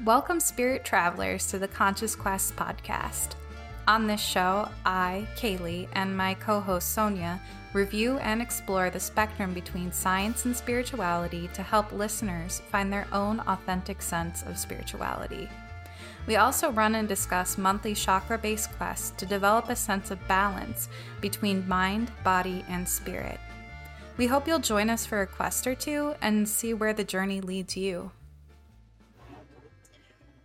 Welcome, spirit travelers, to the Conscious Quest podcast. On this show, I, Kalee, and my co host Sonia review and explore the spectrum between science and spirituality to help listeners find their own authentic sense of spirituality. We also run and discuss monthly chakra based quests to develop a sense of balance between mind, body, and spirit. We hope you'll join us for a quest or two and see where the journey leads you.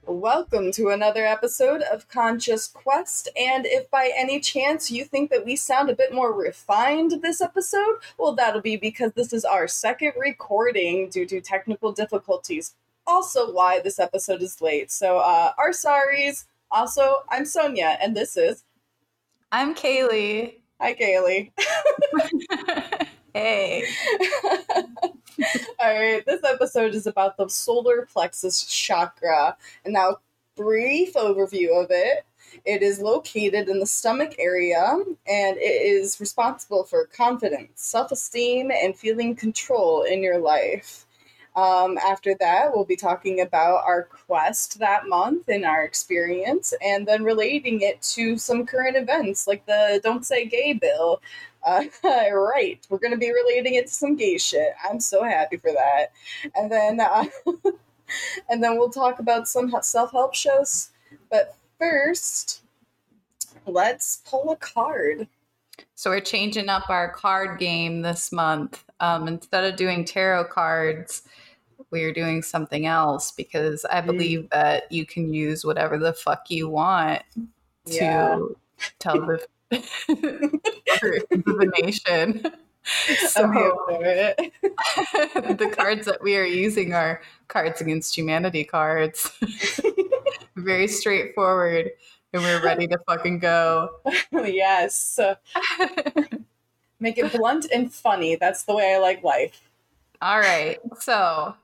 Welcome to another episode of Conscious Quest. And if by any chance you think that we sound a bit more refined this episode, well, that'll be because this is our second recording due to technical difficulties. Also, why this episode is late. So, uh, our sorries. Also, I'm Sonia, and this is. I'm Kalee. Hi, Kalee. hey. All right, this episode is about the solar plexus chakra. And now, brief overview of it. It is located in the stomach area and it is responsible for confidence, self esteem, and feeling control in your life. Um, after that, we'll be talking about our quest that month and our experience, and then relating it to some current events like the Don't Say Gay bill, uh, right, we're going to be relating it to some gay shit. I'm so happy for that. And then, uh, and then we'll talk about some self help shows. But first, let's pull a card. So we're changing up our card game this month. Um, instead of doing tarot cards, we're doing something else because I mm. believe mm. that you can use whatever the fuck you want to yeah. tell the divination. So the cards that we are using are Cards Against Humanity cards. Very straightforward, and we're ready to fucking go. yes. Make it blunt and funny. That's the way I like life. All right. So,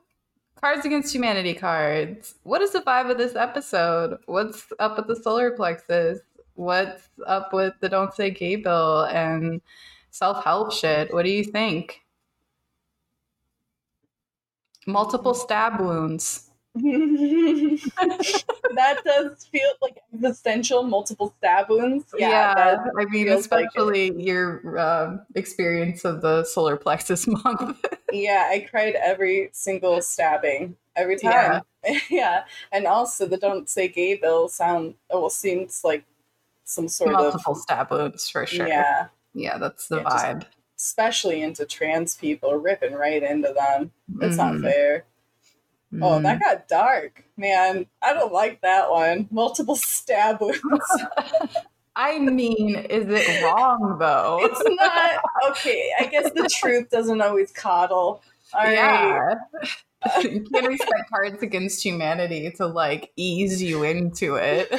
Cards Against Humanity cards. What is the vibe of this episode? What's up with the solar plexus? What's up with the Don't Say Gay bill and self help shit? What do you think? Multiple stab wounds. that does feel like existential multiple stab wounds. Yeah, yeah I mean, especially like your uh, experience of the solar plexus month. yeah, I cried every single stabbing every time. Yeah. yeah. and also the "Don't Say Gay" bill sound well seems like some sort multiple of multiple stab wounds for sure. Yeah, yeah, that's the yeah, vibe. Especially into trans people, ripping right into them. It's mm. not fair. Mm. Oh, that mm-hmm. got dark, man. I don't like that one. Multiple stab wounds. I mean, is it wrong though? It's not okay. I guess the truth doesn't always coddle. All yeah. Right. you can't expect Cards Against Humanity to like ease you into it.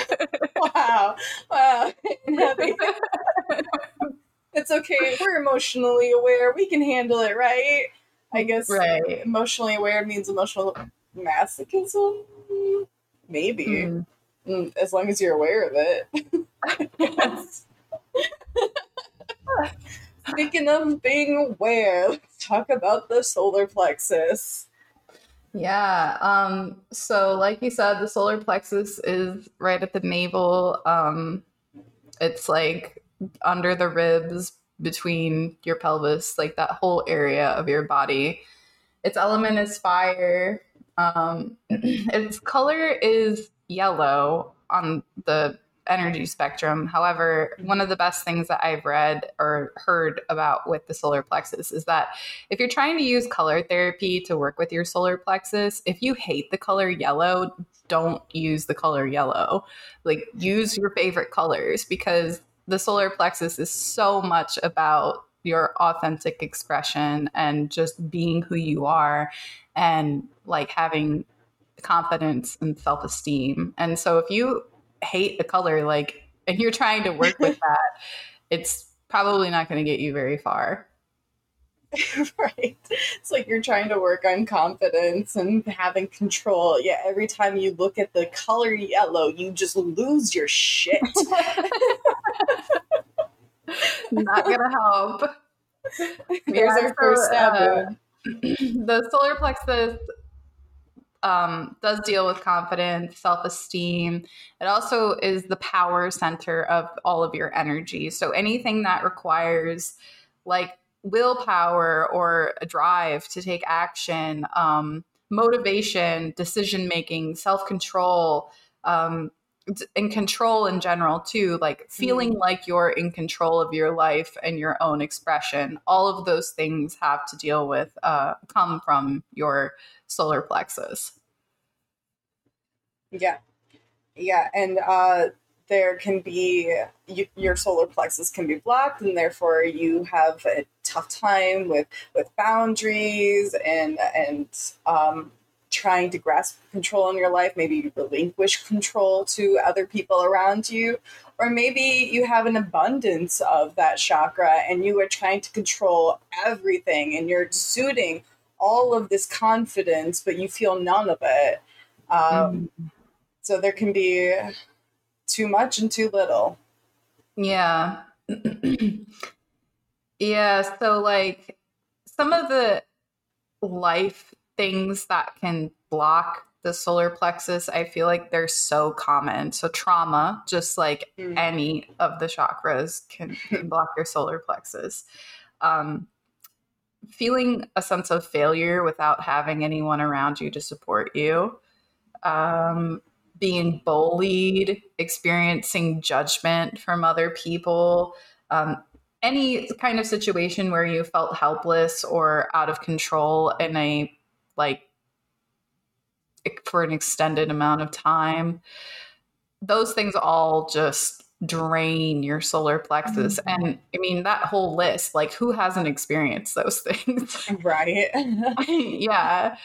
wow. Wow. it's okay. We're emotionally aware. We can handle it, right? I guess right. emotionally aware means emotional masochism. Maybe. Mm. As long as you're aware of it. Speaking of being aware, let's talk about the solar plexus. Yeah. Um, so, like you said, the solar plexus is right at the navel. Um, it's like under the ribs between your pelvis, like that whole area of your body. Its element is fire. Um, its color is yellow on the energy spectrum. However, one of the best things that I've read or heard about with the solar plexus is that if you're trying to use color therapy to work with your solar plexus, if you hate the color yellow, don't use the color yellow. Like use your favorite colors because the solar plexus is so much about your authentic expression and just being who you are and like having confidence and self-esteem. And so if you hate the color, like, and you're trying to work with that, it's probably not going to get you very far. right. It's like you're trying to work on confidence and having control. Yeah, every time you look at the color yellow, you just lose your shit. not gonna help. Here's yeah, our first stab uh, the solar plexus um, does deal with confidence, self esteem. It also is the power center of all of your energy. So anything that requires like willpower or a drive to take action, um, motivation, decision making, self control, um, and control in general too like feeling mm. like you're in control of your life and your own expression all of those things have to deal with uh, come from your solar plexus. Yeah. Yeah and uh there can be you, your solar plexus can be blocked and therefore you have a tough time with with boundaries and and um trying to grasp control in your life, maybe you relinquish control to other people around you, or maybe you have an abundance of that chakra and you are trying to control everything and you're exuding all of this confidence, but you feel none of it. Um, mm-hmm. So there can be too much and too little. Yeah. yeah. So, like, some of the life things that can block the solar plexus, I feel like they're so common. So trauma, just like mm. any of the chakras, can, can block your solar plexus. Um, feeling a sense of failure without having anyone around you to support you. Um, being bullied, experiencing judgment from other people, um, any kind of situation where you felt helpless or out of control in a like for an extended amount of time those things all just drain your solar plexus mm-hmm. and i mean that whole list like who hasn't experienced those things right yeah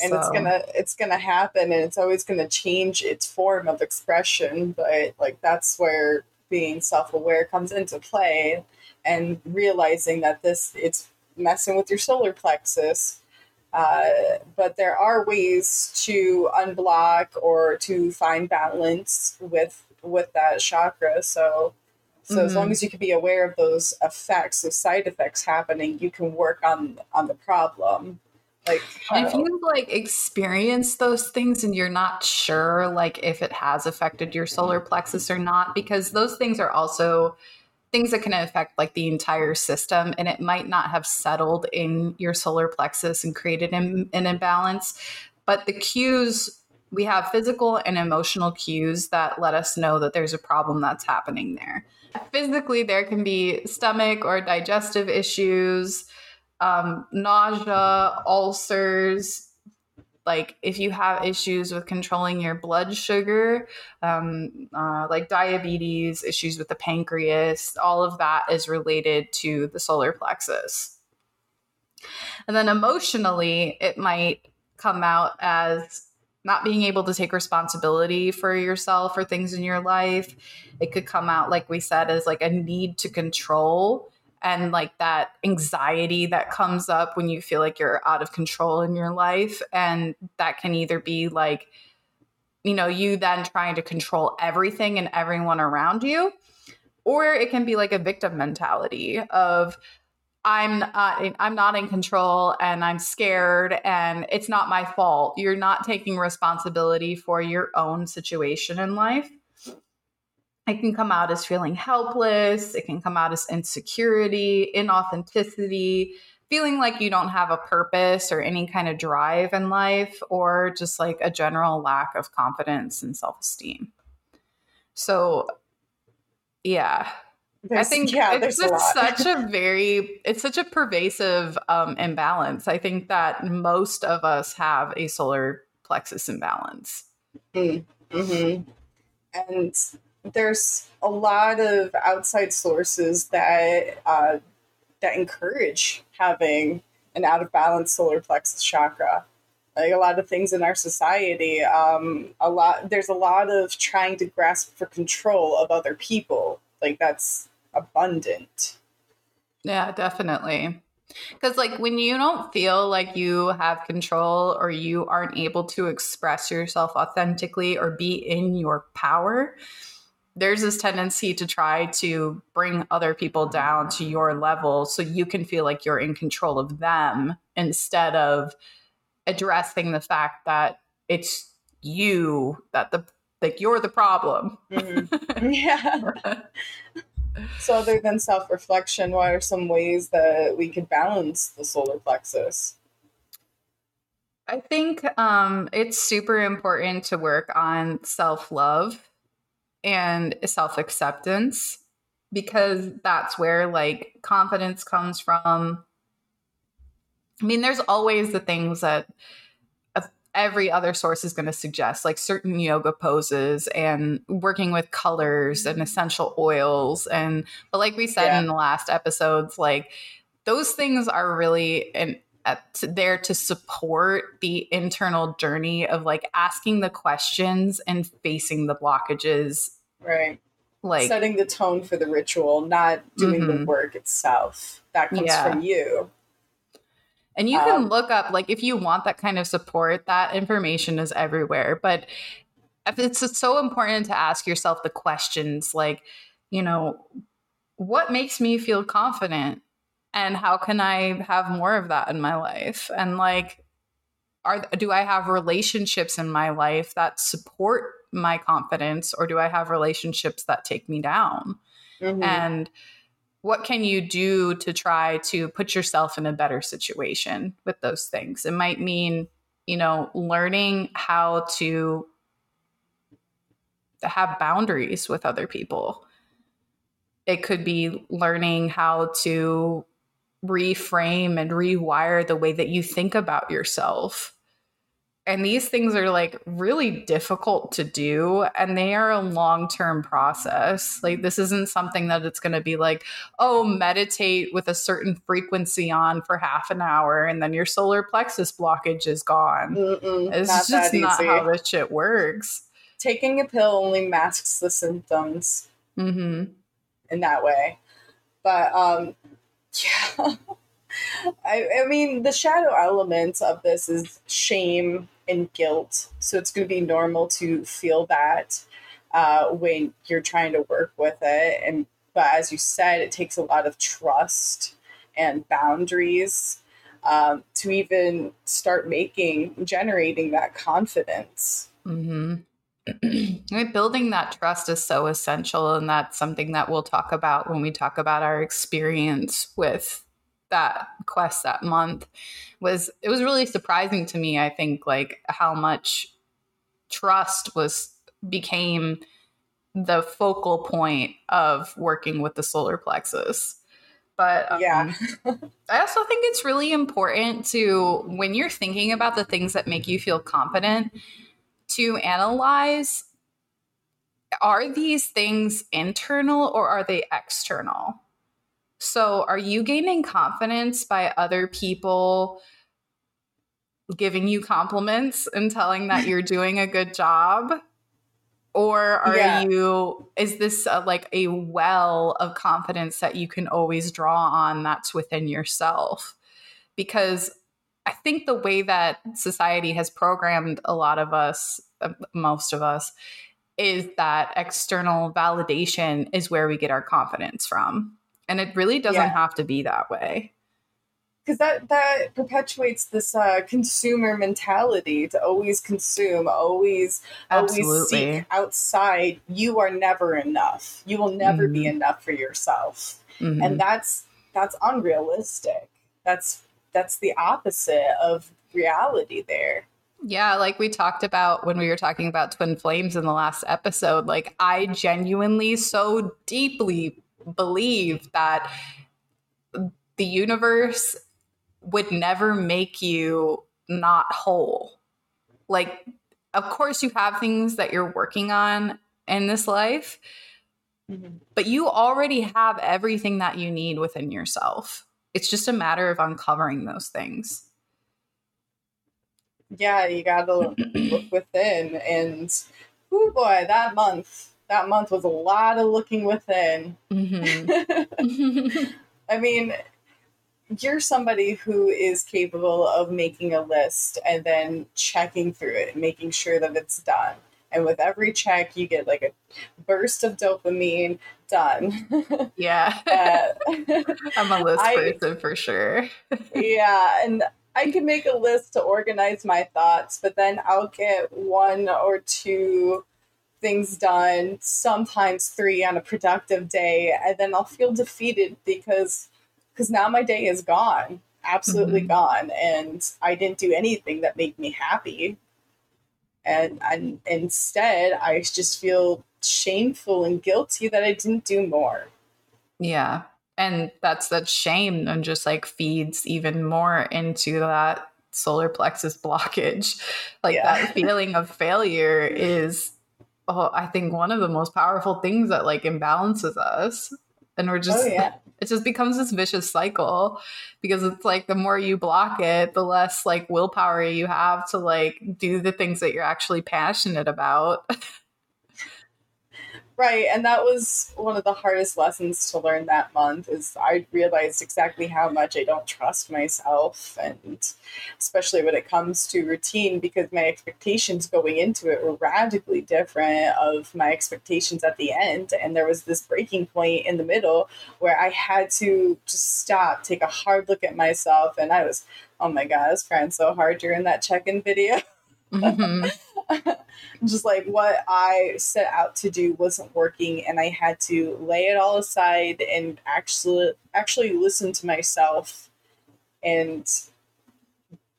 and so. it's gonna it's gonna happen and it's always gonna change its form of expression but like that's where being self-aware comes into play and realizing that this it's messing with your solar plexus uh, but there are ways to unblock or to find balance with with that chakra. So so mm-hmm. as long mm-hmm. as you can be aware of those effects, those side effects happening, you can work on on the problem. Like and if you like experience those things and you're not sure like if it has affected your solar plexus or not, because those things are also things that can affect like the entire system and it might not have settled in your solar plexus and created an, an imbalance but the cues we have physical and emotional cues that let us know that there's a problem that's happening there. Physically there can be stomach or digestive issues um, nausea ulcers. Like if you have issues with controlling your blood sugar um, uh, like diabetes issues with the pancreas all of that is related to the solar plexus. And then emotionally it might come out as not being able to take responsibility for yourself or things in your life it could come out like we said as like a need to control and like that anxiety that comes up when you feel like you're out of control in your life. And that can either be like, you know, you then trying to control everything and everyone around you, or it can be like a victim mentality of, I'm not, I'm not in control and I'm scared and it's not my fault. You're not taking responsibility for your own situation in life it can come out as feeling helpless. It can come out as insecurity, inauthenticity, feeling like you don't have a purpose or any kind of drive in life, or just like a general lack of confidence and self esteem. So, yeah. There's, I think yeah, it's just such a very, it's such a pervasive um, imbalance. I think that most of us have a solar plexus imbalance. Mm, mm-hmm. And there's a lot of outside sources that uh, that encourage having an out of balance solar plexus chakra. Like a lot of things in our society, um, a lot there's a lot of trying to grasp for control of other people. Like that's abundant. Yeah, definitely. Because, like, when you don't feel like you have control or you aren't able to express yourself authentically or be in your power, there's this tendency to try to bring other people down to your level so you can feel like you're in control of them instead of addressing the fact that it's you that the like you're the problem. Mm-hmm. Yeah. so, other than self reflection, what are some ways that we could balance the solar plexus? I think um, it's super important to work on self love and self acceptance because that's where like confidence comes from. I mean, there's always the things that every other source is going to suggest, like certain yoga poses and working with colors and essential oils. And, but like we said yeah. in the last episodes, like those things are really an there to support the internal journey of like asking the questions and facing the blockages. Right. Like setting the tone for the ritual, not doing mm-hmm. the work itself. That comes yeah. from you. And you can um, look up, like, if you want that kind of support, that information is everywhere. But it's so important to ask yourself the questions like, you know, what makes me feel confident? And how can I have more of that in my life? And like, are do I have relationships in my life that support my confidence, or do I have relationships that take me down? Mm-hmm. And what can you do to try to put yourself in a better situation with those things? It might mean, you know, learning how to have boundaries with other people. It could be learning how to reframe and rewire the way that you think about yourself and these things are like really difficult to do and they are a long-term process. Like this isn't something that it's going to be like oh meditate with a certain frequency on for half an hour and then your solar plexus blockage is gone. Mm-mm, it's just not how this shit works. Taking a pill only masks the symptoms mm-hmm. in that way. But um yeah I, I mean, the shadow element of this is shame and guilt. So it's going to be normal to feel that uh, when you're trying to work with it. And but as you said, it takes a lot of trust and boundaries um, to even start making generating that confidence. Mm-hmm. Building that trust is so essential, and that's something that we'll talk about when we talk about our experience with that quest that month was it was really surprising to me i think like how much trust was became the focal point of working with the solar plexus. But um, yeah i also think it's really important to when you're thinking about the things that make you feel confident to analyze are these things internal or are they external so, are you gaining confidence by other people giving you compliments and telling that you're doing a good job? Or are yeah. you, is this a, like a well of confidence that you can always draw on that's within yourself? Because I think the way that society has programmed a lot of us, uh, most of us, is that external validation is where we get our confidence from. And it really doesn't yeah. have to be that way. Because that, that perpetuates this uh, consumer mentality to always consume, always, Absolutely. always seek outside. You are never enough. You will never mm-hmm. be enough for yourself. Mm-hmm. And that's that's unrealistic. That's that's the opposite of reality there. Yeah, like we talked about when we were talking about twin flames in the last episode, like I genuinely so deeply believe that the universe would never make you not whole. Like, of course, you have things that you're working on in this life, mm-hmm. but you already have everything that you need within yourself. It's just a matter of uncovering those things. Yeah, you got to look within. And, oh boy, that month that month was a lot of looking within. Mm-hmm. I mean, you're somebody who is capable of making a list and then checking through it making sure that it's done. And with every check, you get like a burst of dopamine done. Yeah. uh, I'm a list I, person for sure. yeah. And I can make a list to organize my thoughts, but then I'll get one or two things done, sometimes three on a productive day, and then I'll feel defeated because because now my day is gone, absolutely mm-hmm. gone, and I didn't do anything that made me happy. And and instead, I just feel shameful and guilty that I didn't do more. Yeah. And that's that shame and just like feeds even more into that solar plexus blockage. Like yeah. that feeling of failure is oh, I think one of the most powerful things that like imbalances us. And we're just, oh, yeah. it just becomes this vicious cycle because it's like the more you block it, the less like willpower you have to like do the things that you're actually passionate about. Right, and that was one of the hardest lessons to learn that month is I realized exactly how much I don't trust myself and especially when it comes to routine because my expectations going into it were radically different of my expectations at the end and there was this breaking point in the middle where I had to just stop, take a hard look at myself and I was oh my god, I was crying so hard during that check-in video. Mm-hmm. just like what I set out to do wasn't working, and I had to lay it all aside and actually actually listen to myself and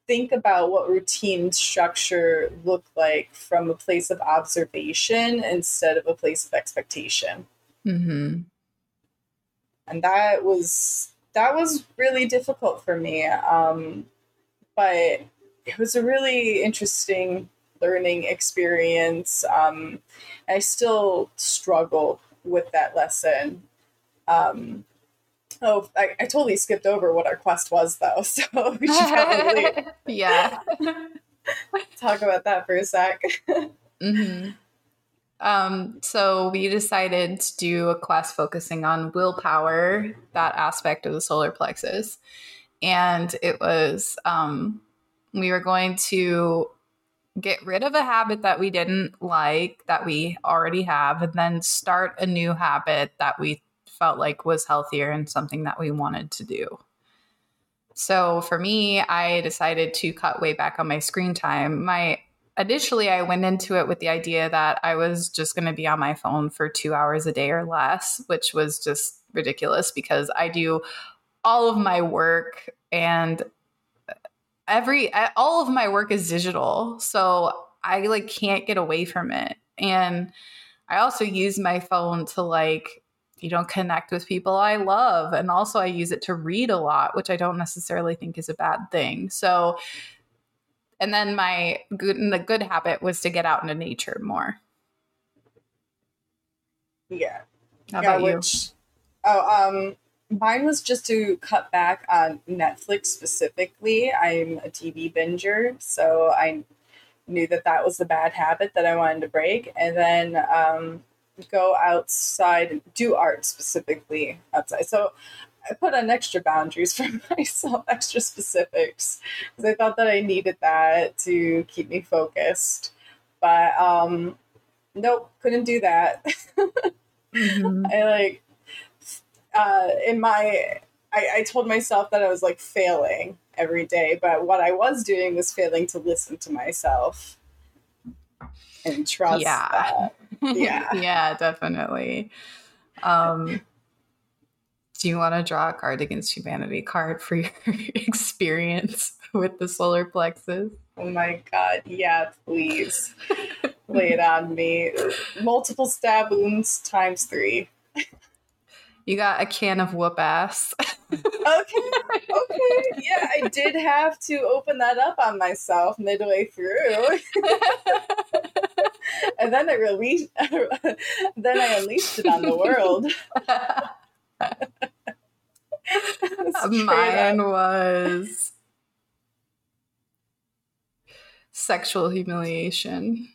think about what routine structure looked like from a place of observation instead of a place of expectation. Mm-hmm. And that was that was really difficult for me. Um, but it was a really interesting learning experience. Um, I still struggle with that lesson. Um, oh, I, I, totally skipped over what our quest was, though. So we should probably yeah talk about that for a sec. mm-hmm. Um, so we decided to do a quest focusing on willpower, that aspect of the solar plexus, and it was um, we were going to get rid of a habit that we didn't like that we already have and then start a new habit that we felt like was healthier and something that we wanted to do. So for me, I decided to cut way back on my screen time. My initially I went into it with the idea that I was just going to be on my phone for 2 hours a day or less, which was just ridiculous because I do all of my work and every all of my work is digital so i like can't get away from it. And i also use my phone to like you know connect with people i love and also i use it to read a lot which i don't necessarily think is a bad thing. So and then my good and the good habit was to get out into nature more. Yeah. How yeah, about which, you oh um mine was just to cut back on Netflix specifically. I'm a TV binger, so I knew that that was a bad habit that I wanted to break. And then um, go outside and do art specifically outside. So I put on extra boundaries for myself, extra specifics, because I thought that I needed that to keep me focused. But um, nope, couldn't do that. mm-hmm. I like uh, in my I, I told myself that I was like failing every day, but what I was doing was failing to listen to myself and trust. Yeah, that. yeah, yeah, definitely. Um, do you want to draw a card against humanity card for your experience with the solar plexus? Oh my god, yeah, please lay it on me. Multiple stab wounds times three. You got a can of whoop ass. okay. Okay. Yeah, I did have to open that up on myself midway through. and then I released then I unleashed it on the world. Mine up. was sexual humiliation.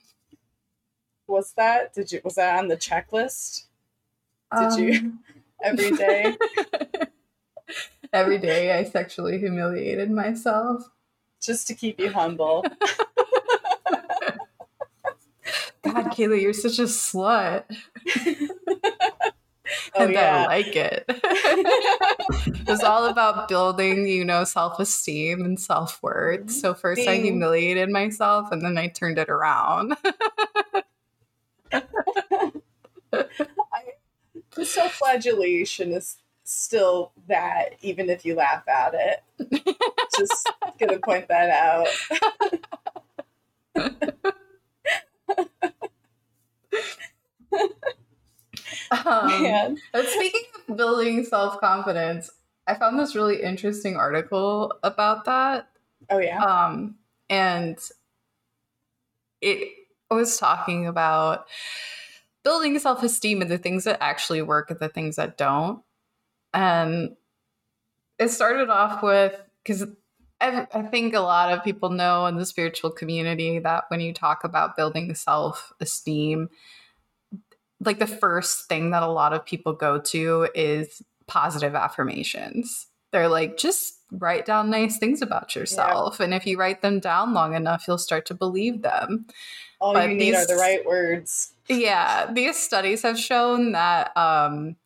Was that? Did you was that on the checklist? Did um, you every day. every day I sexually humiliated myself. Just to keep you humble. God, Kayla, you're such a slut. Oh, and yeah. I like it. it's all about building, you know, self esteem and self worth. So first I humiliated myself and then I turned it around. The self flagellation is still that, even if you laugh at it. Just gonna point that out. Um, But speaking of building self confidence, I found this really interesting article about that. Oh yeah. Um, and it was talking about building self esteem and the things that actually work and the things that don't. And it started off with because I, I think a lot of people know in the spiritual community that when you talk about building self esteem, like the first thing that a lot of people go to is positive affirmations. They're like, just write down nice things about yourself. And if you write them down long enough, you'll start to believe them. All but you need are the right words. Yeah, these studies have shown that um,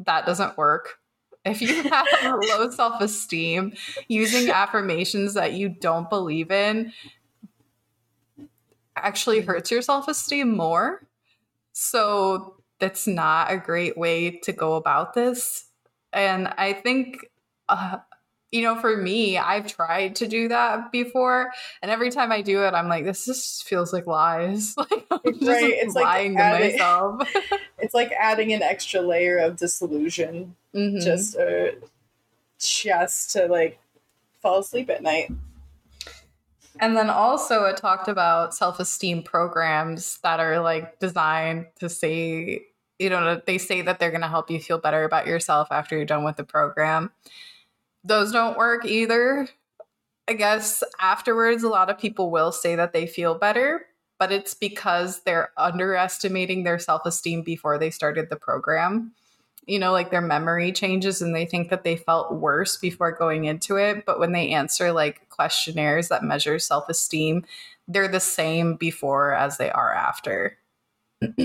that doesn't work. If you have low self esteem, using affirmations that you don't believe in actually hurts your self esteem more. So that's not a great way to go about this. And I think, uh, you know, for me, I've tried to do that before. And every time I do it, I'm like, this just feels like lies. Like, I'm just Right, it's like lying to adding- myself. It's like adding an extra layer of disillusion Mhm. just uh, just to like fall asleep at night. And then also it talked about self-esteem programs that are like designed to say, you know, they say that they're going to help you feel better about yourself after you're done with the program. Those don't work either. I guess afterwards a lot of people will say that they feel better, but it's because they're underestimating their self-esteem before they started the program. You know, like their memory changes and they think that they felt worse before going into it, but when they answer like questionnaires that measure self-esteem, they're the same before as they are after.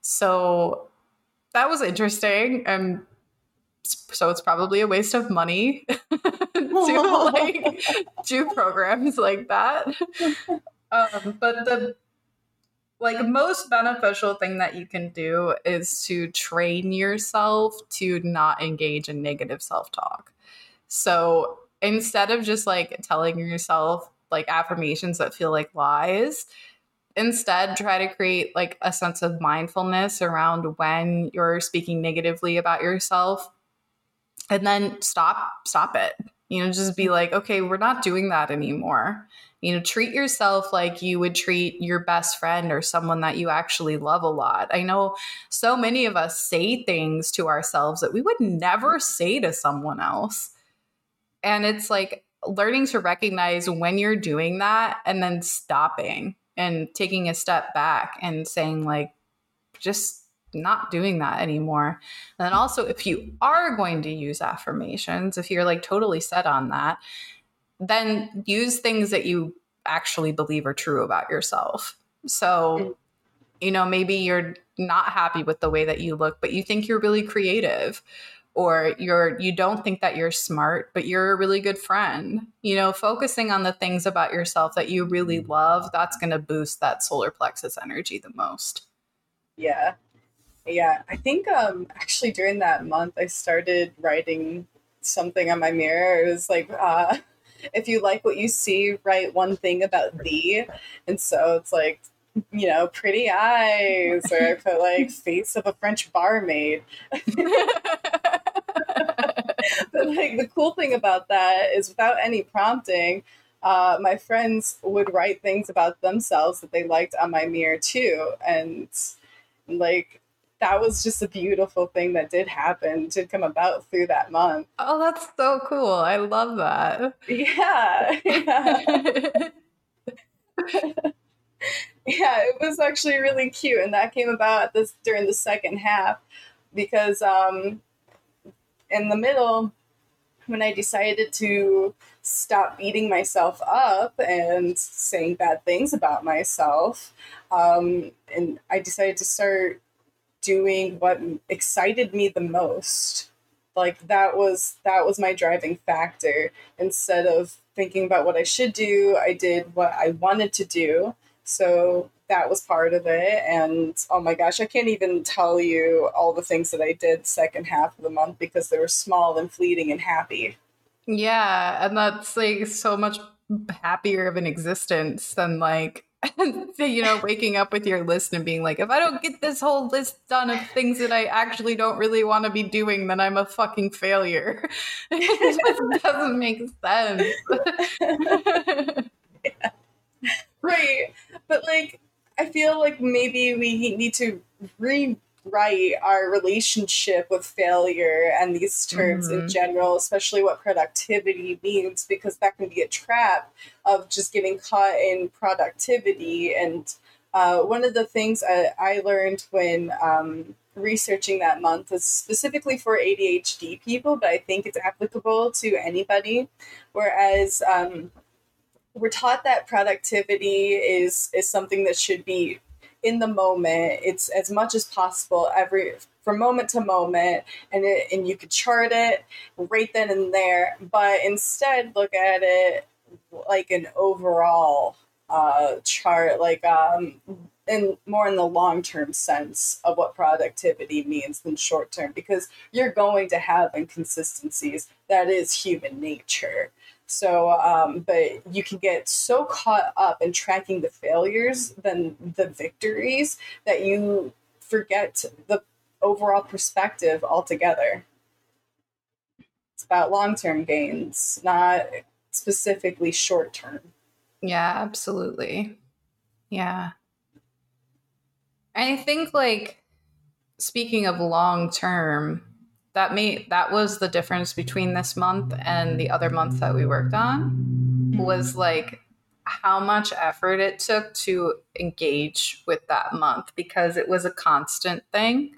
so that was interesting and so it's probably a waste of money to like do programs like that. Um, but the like most beneficial thing that you can do is to train yourself to not engage in negative self-talk. So instead of just like telling yourself like affirmations that feel like lies instead try to create like a sense of mindfulness around when you're speaking negatively about yourself and then stop stop it. You know just be like okay we're not doing that anymore. You know treat yourself like you would treat your best friend or someone that you actually love a lot. I know so many of us say things to ourselves that we would never say to someone else. And it's like learning to recognize when you're doing that and then stopping and taking a step back and saying like just not doing that anymore. And then also if you are going to use affirmations, if you're like totally set on that, then use things that you actually believe are true about yourself. So, mm. you know, maybe you're not happy with the way that you look, but you think you're really creative or you're you don't think that you're smart but you're a really good friend you know focusing on the things about yourself that you really love that's going to boost that solar plexus energy the most Yeah. Yeah. I think um actually during that month I started writing something on my mirror. It was like uh if you like what you see, write one thing about thee. And so it's like you know, pretty eyes, or I put like face of a French barmaid. but like the cool thing about that is without any prompting, uh, my friends would write things about themselves that they liked on my mirror too. And like that was just a beautiful thing that did happen, did come about through that month. oh that's so cool i love that Yeah. Yeah. yeah, it was actually really cute, and that came about this during the second half because um, in the middle, when I decided to stop beating myself up and saying bad things about myself, um, and I decided to start doing what excited me the most. Like that was that was my driving factor. Instead of thinking about what I should do, I did what I wanted to do. So that was part of it. And oh my gosh, I can't even tell you all the things that I did second half of the month because they were small and fleeting and happy. Yeah, and that's like so much happier of an existence than like you know waking up with your list and being like if i don't get this whole list done of things that i actually don't really want to be doing then i'm a fucking failure. It just doesn't make sense. Yeah. right. But like i feel like maybe we need to re right our relationship with failure and these terms mm-hmm. in general, especially what productivity means, because that can be a trap of just getting caught in productivity. And uh, one of the things I, I learned when um, researching that month is specifically for ADHD people, but I think it's applicable to anybody. Whereas um, we're taught that productivity is is something that should be in the moment. It's as much as possible every from moment to moment, and it, and you could chart it right then and there. But instead, look at it like an overall uh, chart, like um, in more in the long term sense of what productivity means than short term, because you're going to have inconsistencies. That is human nature. So, um, but you can get so caught up in tracking the failures than the victories that you forget the overall perspective altogether. It's about long term gains, not specifically short term. Yeah, absolutely. Yeah. I think, like, speaking of long term, that made that was the difference between this month and the other months that we worked on was like how much effort it took to engage with that month because it was a constant thing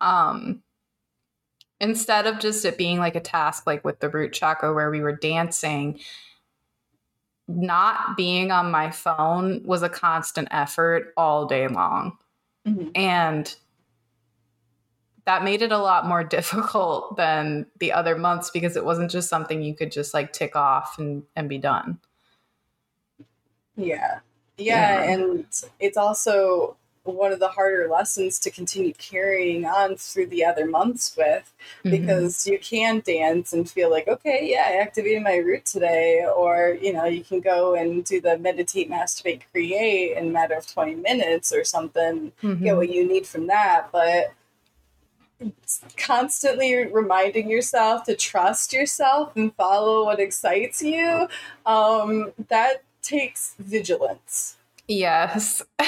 um instead of just it being like a task like with the root chakra where we were dancing not being on my phone was a constant effort all day long mm-hmm. and that made it a lot more difficult than the other months because it wasn't just something you could just like tick off and, and be done. Yeah. yeah. Yeah. And it's also one of the harder lessons to continue carrying on through the other months with mm-hmm. because mm-hmm. you can dance and feel like okay yeah i activated my root today or you know you can go and do the meditate masturbate create in a matter of 20 minutes or something mm-hmm. get what you need from that but constantly reminding yourself to trust yourself and follow what excites you, um, that takes vigilance. Yes.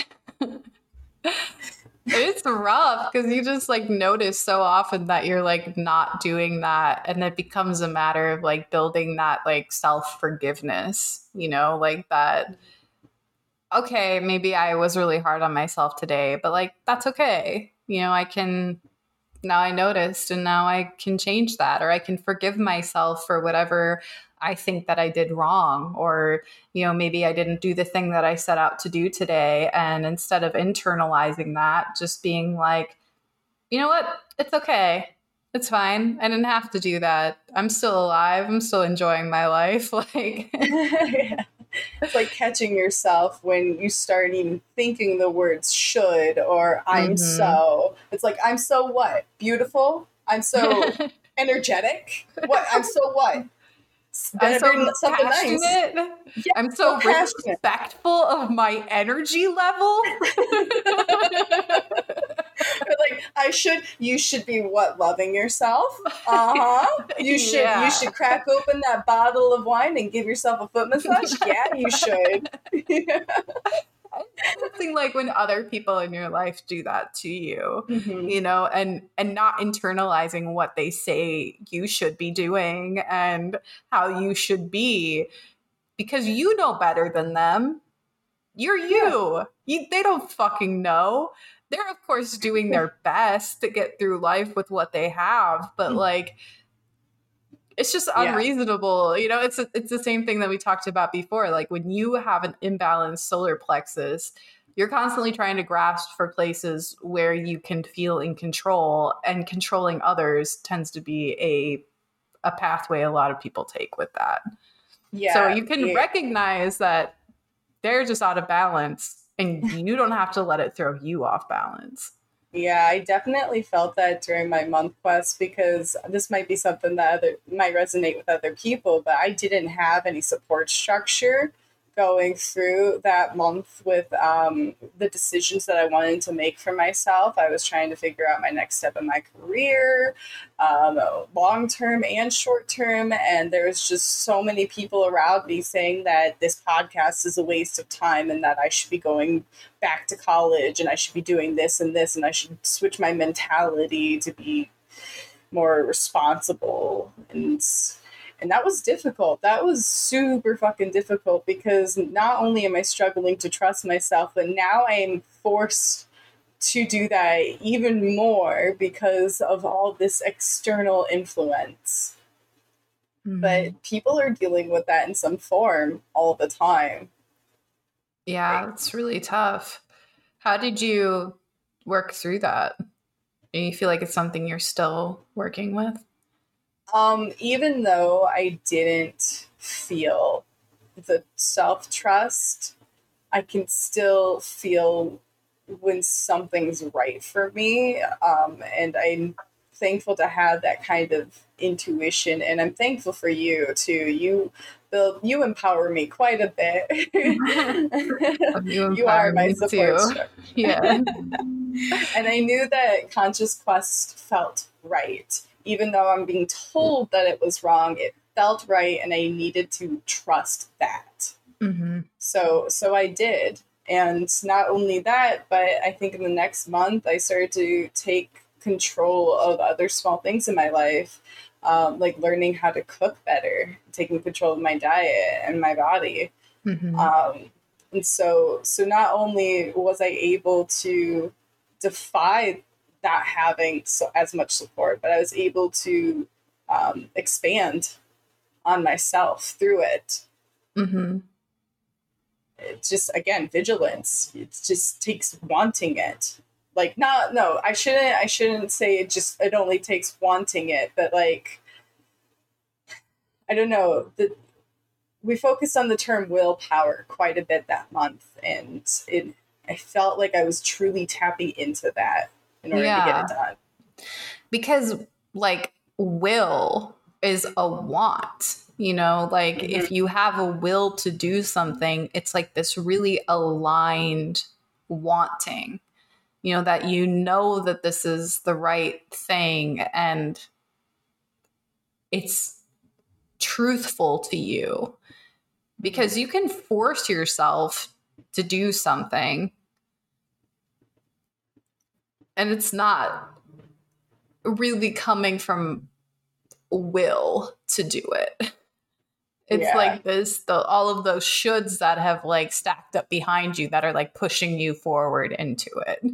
it's rough because you just like notice so often that you're like not doing that and it becomes a matter of like building that like self-forgiveness you know like that okay maybe i was really hard on myself today but like that's okay you know i can now I noticed and now I can change that or I can forgive myself for whatever I think that I did wrong or you know maybe I didn't do the thing that I set out to do today. And instead of internalizing that just being like you know what? It's okay. It's fine. I didn't have to do that. I'm still alive. I'm still enjoying my life. Like yeah it's like catching yourself when you start even thinking the words should or I'm mm-hmm. so. It's like, I'm so what? Beautiful? I'm so energetic? What? I'm so what? I'm so passionate. Nice. Yeah, I'm so, so respectful of my energy level. like I should, you should be what loving yourself. Uh huh. You should, yeah. you should crack open that bottle of wine and give yourself a foot massage. Yeah, you should. Something like when other people in your life do that to you mm-hmm. you know and and not internalizing what they say you should be doing and how you should be because you know better than them you're you, yeah. you they don't fucking know they're of course doing their best to get through life with what they have but mm. like it's just unreasonable yeah. you know it's a, it's the same thing that we talked about before like when you have an imbalanced solar plexus you're constantly trying to grasp for places where you can feel in control and controlling others tends to be a a pathway a lot of people take with that. Yeah. So you can yeah. recognize that they're just out of balance and you don't have to let it throw you off balance. Yeah, I definitely felt that during my month quest because this might be something that other might resonate with other people, but I didn't have any support structure going through that month with um, the decisions that I wanted to make for myself. I was trying to figure out my next step in my career, um, long term and short term. And there was just so many people around me saying that this podcast is a waste of time and that I should be going back to college and I should be doing this and this and I should switch my mentality to be more responsible and and that was difficult. That was super fucking difficult because not only am I struggling to trust myself, but now I am forced to do that even more because of all this external influence. Mm-hmm. But people are dealing with that in some form all the time. Yeah, it's really tough. How did you work through that? Do you feel like it's something you're still working with? Um, even though I didn't feel the self trust, I can still feel when something's right for me. Um, and I'm thankful to have that kind of intuition. And I'm thankful for you too. You build, you empower me quite a bit. you, you are my support. Yeah. and I knew that Conscious Quest felt right even though I'm being told that it was wrong, it felt right, and I needed to trust that. Mm-hmm. So, so I did, and not only that, but I think in the next month I started to take control of other small things in my life, um, like learning how to cook better, taking control of my diet and my body. Mm-hmm. Um, and so, so not only was I able to defy not having so, as much support, but I was able to um, expand on myself through it. Mm-hmm. It just again vigilance. It just takes wanting it. Like not no, I shouldn't. I shouldn't say it. Just it only takes wanting it, but like I don't know. The we focused on the term willpower quite a bit that month, and it I felt like I was truly tapping into that in order yeah. to get it done. Because like will is a want. You know, like mm-hmm. if you have a will to do something, it's like this really aligned wanting. You know, that you know that this is the right thing and it's truthful to you because you can force yourself to do something and it's not really coming from will to do it. It's yeah. like this the all of those shoulds that have like stacked up behind you that are like pushing you forward into it.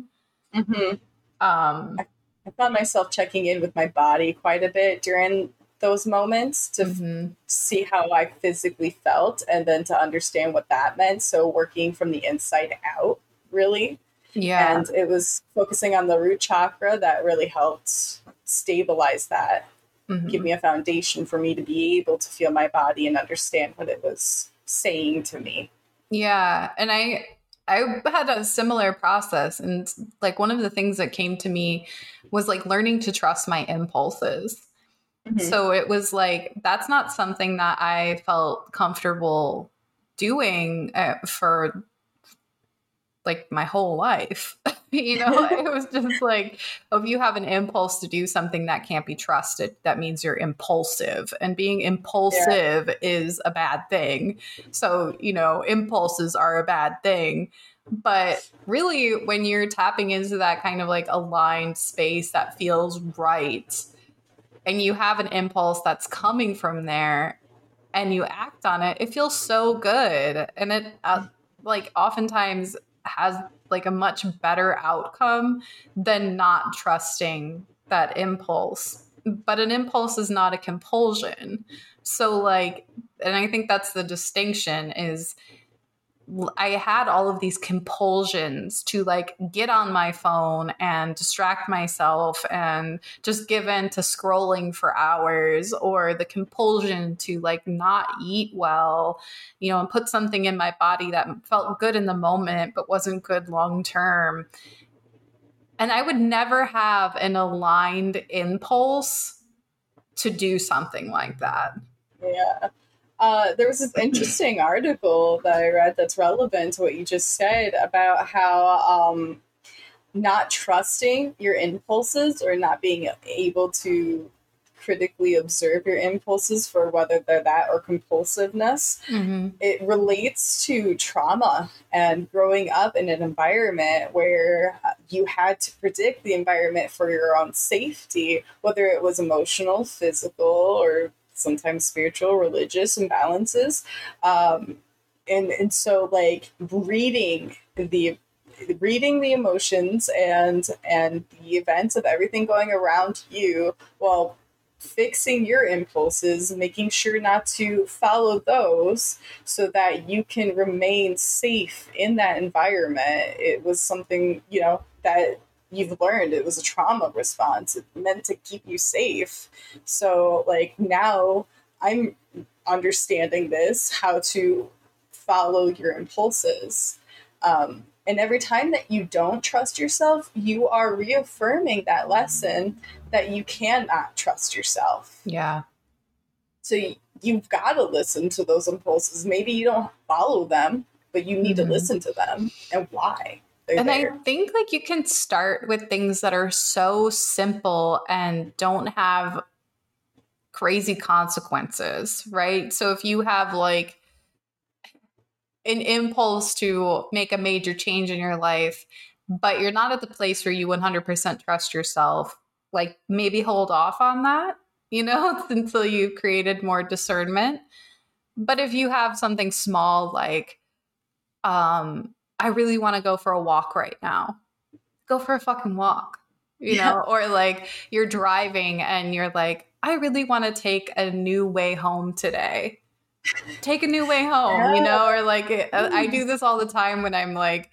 Mm-hmm. Um, I, I found myself checking in with my body quite a bit during those moments to mm-hmm. f- see how I physically felt and then to understand what that meant. So working from the inside out, really. Yeah. And it was focusing on the root chakra that really helped stabilize that, mm-hmm. give me a foundation for me to be able to feel my body and understand what it was saying to me. Yeah. And I, I had a similar process. And like one of the things that came to me was like learning to trust my impulses. Mm-hmm. So it was like, that's not something that I felt comfortable doing uh, for like my whole life. you know, it was just like, if you have an impulse to do something that can't be trusted, that means you're impulsive. And being impulsive yeah. is a bad thing. So, you know, impulses are a bad thing. But really, when you're tapping into that kind of like aligned space that feels right, and you have an impulse that's coming from there, and you act on it, it feels so good. And it, uh, like, oftentimes has like a much better outcome than not trusting that impulse. But an impulse is not a compulsion. So like and I think that's the distinction is I had all of these compulsions to like get on my phone and distract myself and just give in to scrolling for hours or the compulsion to like not eat well, you know, and put something in my body that felt good in the moment but wasn't good long term. And I would never have an aligned impulse to do something like that. Yeah. Uh, there was this interesting article that I read that's relevant to what you just said about how um, not trusting your impulses or not being able to critically observe your impulses for whether they're that or compulsiveness. Mm-hmm. It relates to trauma and growing up in an environment where you had to predict the environment for your own safety, whether it was emotional, physical, or sometimes spiritual, religious imbalances. Um, and, and so like reading the reading the emotions and and the events of everything going around you while fixing your impulses making sure not to follow those so that you can remain safe in that environment it was something you know that you've learned it was a trauma response it meant to keep you safe. So like now i'm understanding this how to follow your impulses. Um, and every time that you don't trust yourself you are reaffirming that lesson that you cannot trust yourself. Yeah. So you, you've got to listen to those impulses. Maybe you don't follow them but you need mm-hmm. to listen to them. And why and there. I think like you can start with things that are so simple and don't have crazy consequences, right? So if you have like an impulse to make a major change in your life, but you're not at the place where you 100% trust yourself, like maybe hold off on that, you know, until you've created more discernment. But if you have something small like um I really want to go for a walk right now. Go for a fucking walk, you yeah. know? Or like you're driving and you're like, I really want to take a new way home today. Take a new way home, yeah. you know? Or like, I do this all the time when I'm like,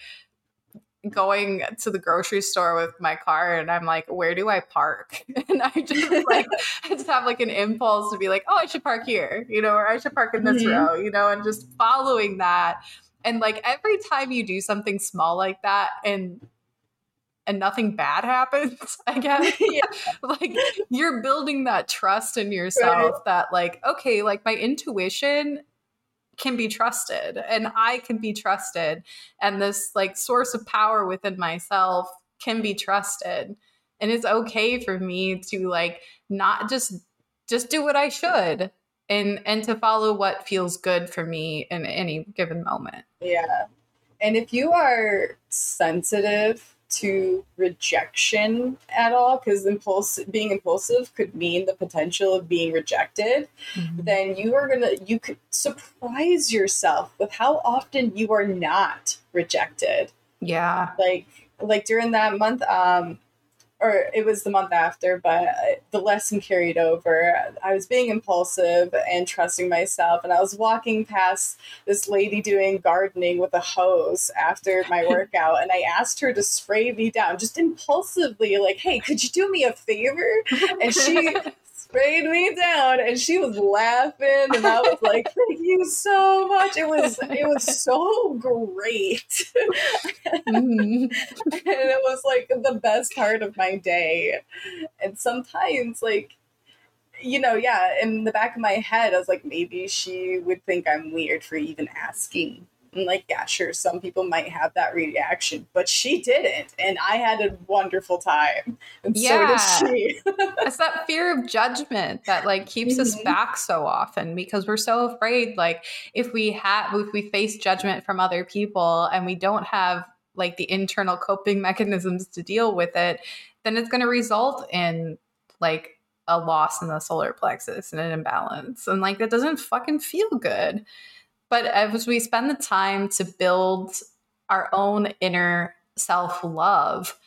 going to the grocery store with my car and I'm like, where do I park? And I just like I just have like an impulse to be like, oh, I should park here, you know, or I should park in this mm-hmm. row, you know, and just following that and like every time you do something small like that and and nothing bad happens, I guess. yeah. like you're building that trust in yourself right. that like, okay, like my intuition can be trusted and I can be trusted and this like source of power within myself can be trusted. And it's okay for me to like not just just do what I should and and to follow what feels good for me in any given moment. Yeah. And if you are sensitive to rejection at all because impulse being impulsive could mean the potential of being rejected mm-hmm. then you are gonna you could surprise yourself with how often you are not rejected yeah like like during that month um or it was the month after, but the lesson carried over. I was being impulsive and trusting myself, and I was walking past this lady doing gardening with a hose after my workout, and I asked her to spray me down just impulsively, like, "Hey, could you do me a favor?" And she sprayed me down and she was laughing and I was like, Thank you so much. It was it was so great. mm-hmm. and it was like the best part of my day. And sometimes like you know, yeah, in the back of my head, I was like, maybe she would think I'm weird for even asking and like, yeah, sure, some people might have that reaction, but she didn't. And I had a wonderful time. And yeah. so did she. it's that fear of judgment that like keeps mm-hmm. us back so often because we're so afraid like if we have if we face judgment from other people and we don't have like the internal coping mechanisms to deal with it, then it's going to result in like a loss in the solar plexus and an imbalance. And like that doesn't fucking feel good. But as we spend the time to build our own inner self love,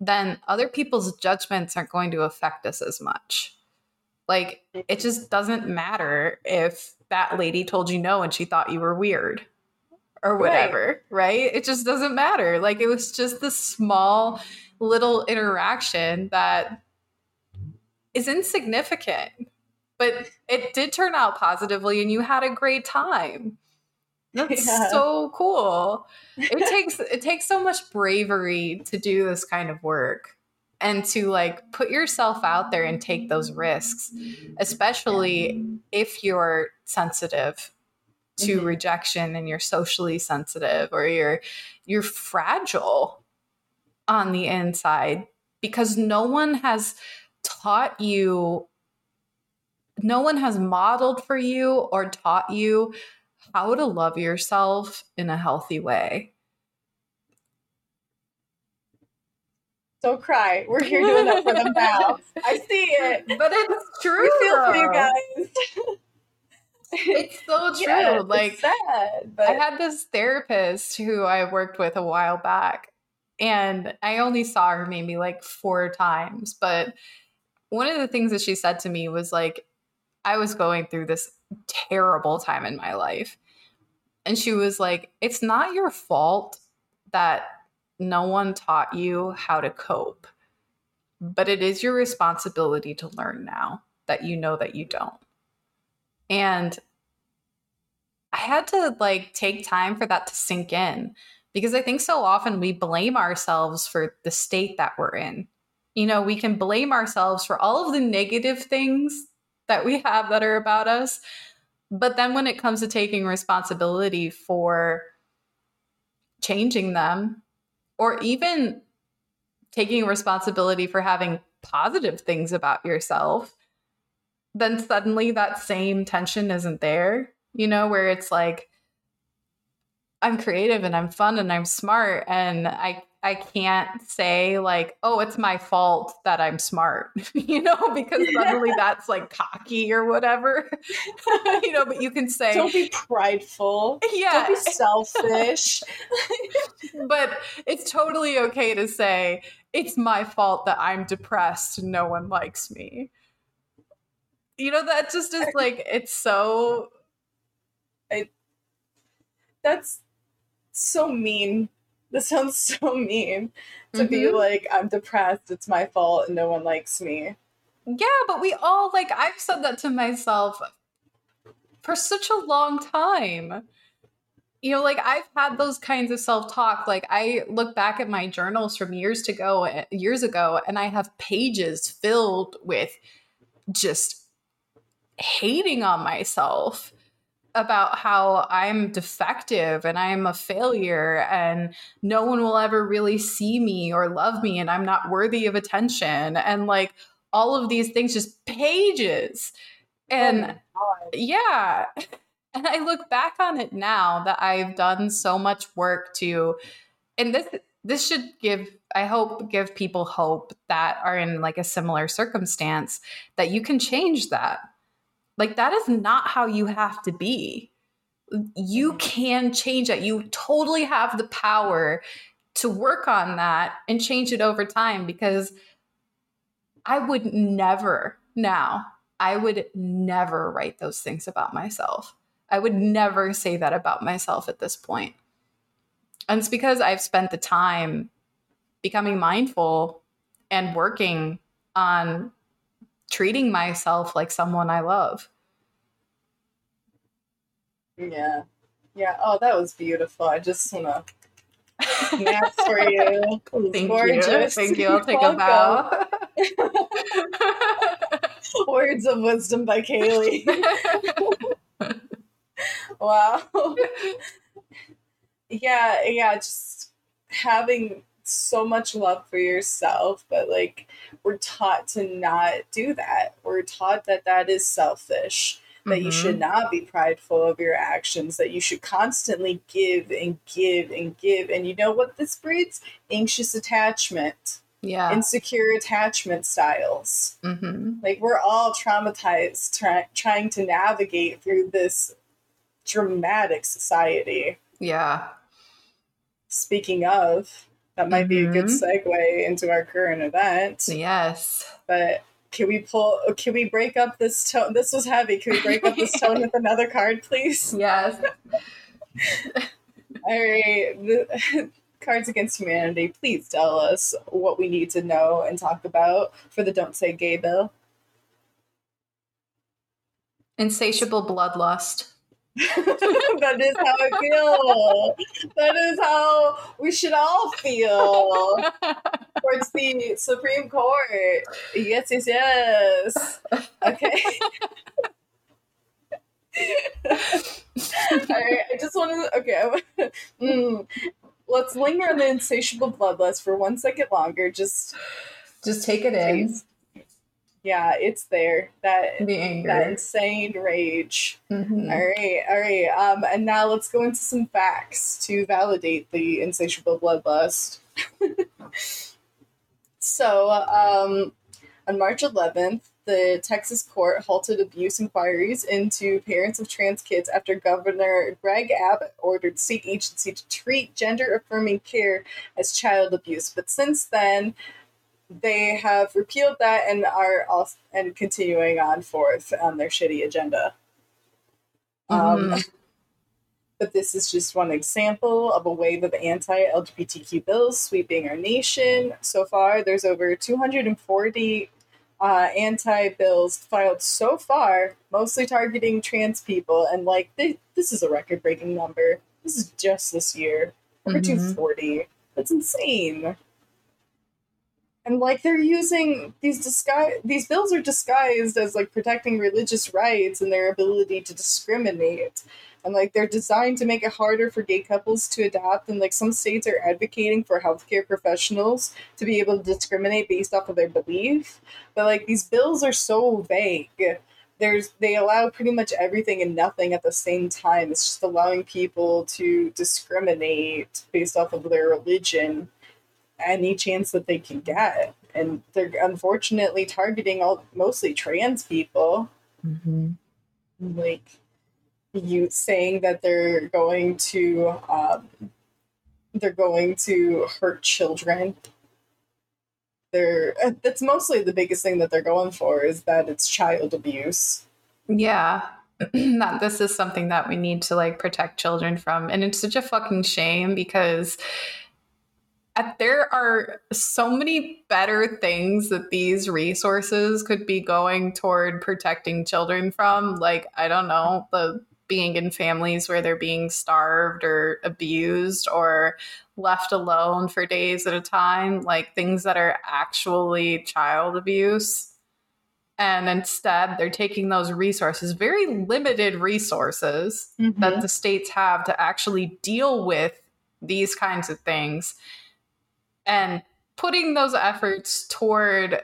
then other people's judgments aren't going to affect us as much. Like, it just doesn't matter if that lady told you no and she thought you were weird, or whatever, right. right? It just doesn't matter. Like it was just the small little interaction that is insignificant, but it did turn out positively and you had a great time. That's yeah. so cool. It takes it takes so much bravery to do this kind of work and to like put yourself out there and take those risks, especially if you're sensitive to mm-hmm. rejection and you're socially sensitive or you're you're fragile on the inside because no one has taught you no one has modeled for you or taught you how to love yourself in a healthy way. Don't cry. We're here doing that for them now. I see it. But it's true. We feel for you guys. it's so true. Yeah, like sad, but... I had this therapist who I worked with a while back, and I only saw her maybe like four times. But one of the things that she said to me was like, I was going through this terrible time in my life. And she was like, It's not your fault that no one taught you how to cope, but it is your responsibility to learn now that you know that you don't. And I had to like take time for that to sink in because I think so often we blame ourselves for the state that we're in. You know, we can blame ourselves for all of the negative things that we have that are about us. But then when it comes to taking responsibility for changing them, or even taking responsibility for having positive things about yourself, then suddenly that same tension isn't there, you know, where it's like, I'm creative and I'm fun and I'm smart and I I can't say like, oh, it's my fault that I'm smart, you know, because suddenly that's like cocky or whatever, you know. But you can say, don't be prideful, yeah, don't be selfish. but it's totally okay to say it's my fault that I'm depressed and no one likes me you know that just is like it's so I that's so mean. This sounds so mean to mm-hmm. be like I'm depressed, it's my fault and no one likes me. Yeah, but we all like I've said that to myself for such a long time. You know, like I've had those kinds of self-talk. Like I look back at my journals from years to go years ago and I have pages filled with just hating on myself about how I'm defective and I'm a failure and no one will ever really see me or love me and I'm not worthy of attention. And like all of these things just pages. And oh yeah. And I look back on it now that I've done so much work to and this this should give I hope give people hope that are in like a similar circumstance that you can change that like, that is not how you have to be. You mm-hmm. can change that. You totally have the power to work on that and change it over time because I would never now, I would never write those things about myself. I would never say that about myself at this point. And it's because I've spent the time becoming mindful and working on treating myself like someone I love. Yeah. Yeah. Oh, that was beautiful. I just want to clap for you. Thank gorgeous. you. Thank you. I'll take a bow. Words of wisdom by Kalee. wow. Yeah. Yeah. Just having so much love for yourself, but like we're taught to not do that. We're taught that that is selfish, that mm-hmm. you should mm-hmm. not be prideful of your actions, that you should constantly give and give and give. And you know what this breeds? Anxious attachment. Yeah. Insecure attachment styles. Mm-hmm. Like we're all traumatized try- trying to navigate through this dramatic society. Yeah. Speaking of, that might mm-hmm. be a good mm-hmm. segue into our current event. Yes. But can we pull can we break up this tone this was heavy can we break up this tone with another card please yes All right. The, Cards Against Humanity, please tell us what we need to know and talk about for the Don't Say Gay bill. Insatiable bloodlust. that is how I feel. That is how we should all feel towards the Supreme Court. Yes, yes, yes. Okay. I just want to. Okay. Mm, let's linger on the insatiable bloodlust for one second longer. Just, just take it in. Yeah, it's there. That that insane rage. Mm-hmm. All right, all right. Um, and now let's go into some facts to validate the insatiable bloodlust. so, um, on March 11th, the Texas court halted abuse inquiries into parents of trans kids after Governor Greg Abbott ordered state agency to treat gender affirming care as child abuse. But since then, they have repealed that and are also, and continuing on forth on their shitty agenda. Mm-hmm. Um, but this is just one example of a wave of anti LGBTQ bills sweeping our nation. So far, there's over 240 uh, anti bills filed so far, mostly targeting trans people. And like, they, this is a record breaking number. This is just this year. Over Mhm. 240. That's insane. And like they're using these disguise these bills are disguised as like protecting religious rights and their ability to discriminate. And like they're designed to make it harder for gay couples to adopt and like some states are advocating for healthcare professionals to be able to discriminate based off of their belief. But like these bills are so vague. There's they allow pretty much everything and nothing at the same time. It's just allowing people to discriminate based off of their religion any chance that they can get. And they're unfortunately targeting all mostly trans people. Mm-hmm. Like you saying that they're going to um, they're going to hurt children. They're that's mostly the biggest thing that they're going for is that it's child abuse. Yeah. that this is something that we need to like protect children from. And it's such a fucking shame because at, there are so many better things that these resources could be going toward protecting children from. Like, I don't know, the being in families where they're being starved or abused or left alone for days at a time, like things that are actually child abuse and instead they're taking those resources very limited resources that mm-hmm. the states have to actually deal with these kinds of things and putting those efforts toward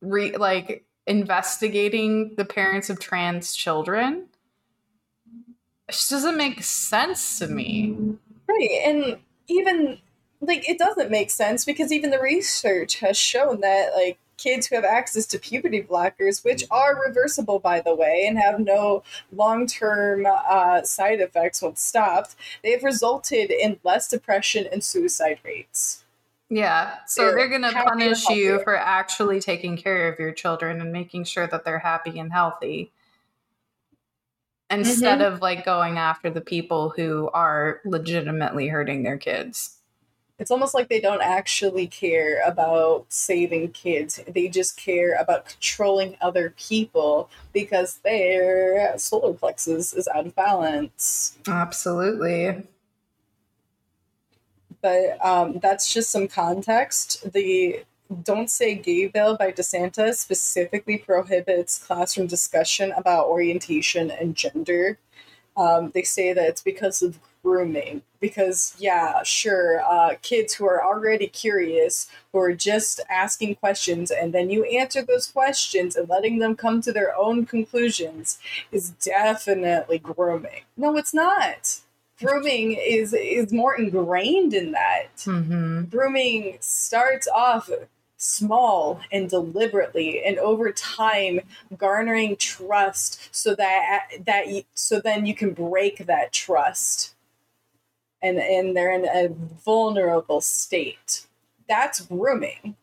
re- like investigating the parents of trans children it just doesn't make sense to me Right. And even like it doesn't make sense because even the research has shown that like kids who have access to puberty blockers, which are reversible by the way and have no long-term uh, side effects once stopped, they've resulted in less depression and suicide rates. Yeah. So They're they're, going to punish you for actually taking care of your children and making sure that they're happy and healthy. Instead of like going after the people who are legitimately hurting their kids. It's almost like they don't actually care about saving kids. They just care about controlling other people because their solar plexus is out of balance. Absolutely. but um, that's just some context. The Don't Say Gay bill by DeSantis specifically prohibits classroom discussion about orientation and gender. Um, they say that it's because of grooming. Because, yeah, sure, uh, kids who are already curious, who are just asking questions, and then you answer those questions and letting them come to their own conclusions is definitely grooming. No, it's not grooming is is more ingrained in that. Mm-hmm. Grooming starts off small and deliberately and over time garnering trust so that that you, so then you can break that trust and and they're in a vulnerable state that's grooming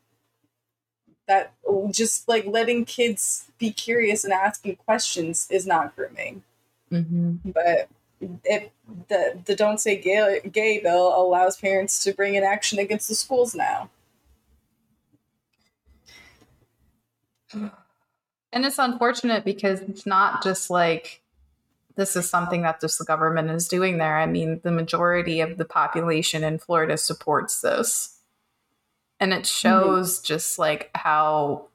that just like letting kids be curious and asking questions is not grooming Mm-hmm. but if the the don't say gay, gay bill allows parents to bring an action against the schools now. And it's unfortunate because it's not just like this is something that just the government is doing there. I mean, the majority of the population in Florida supports this. And it shows mm-hmm. just like how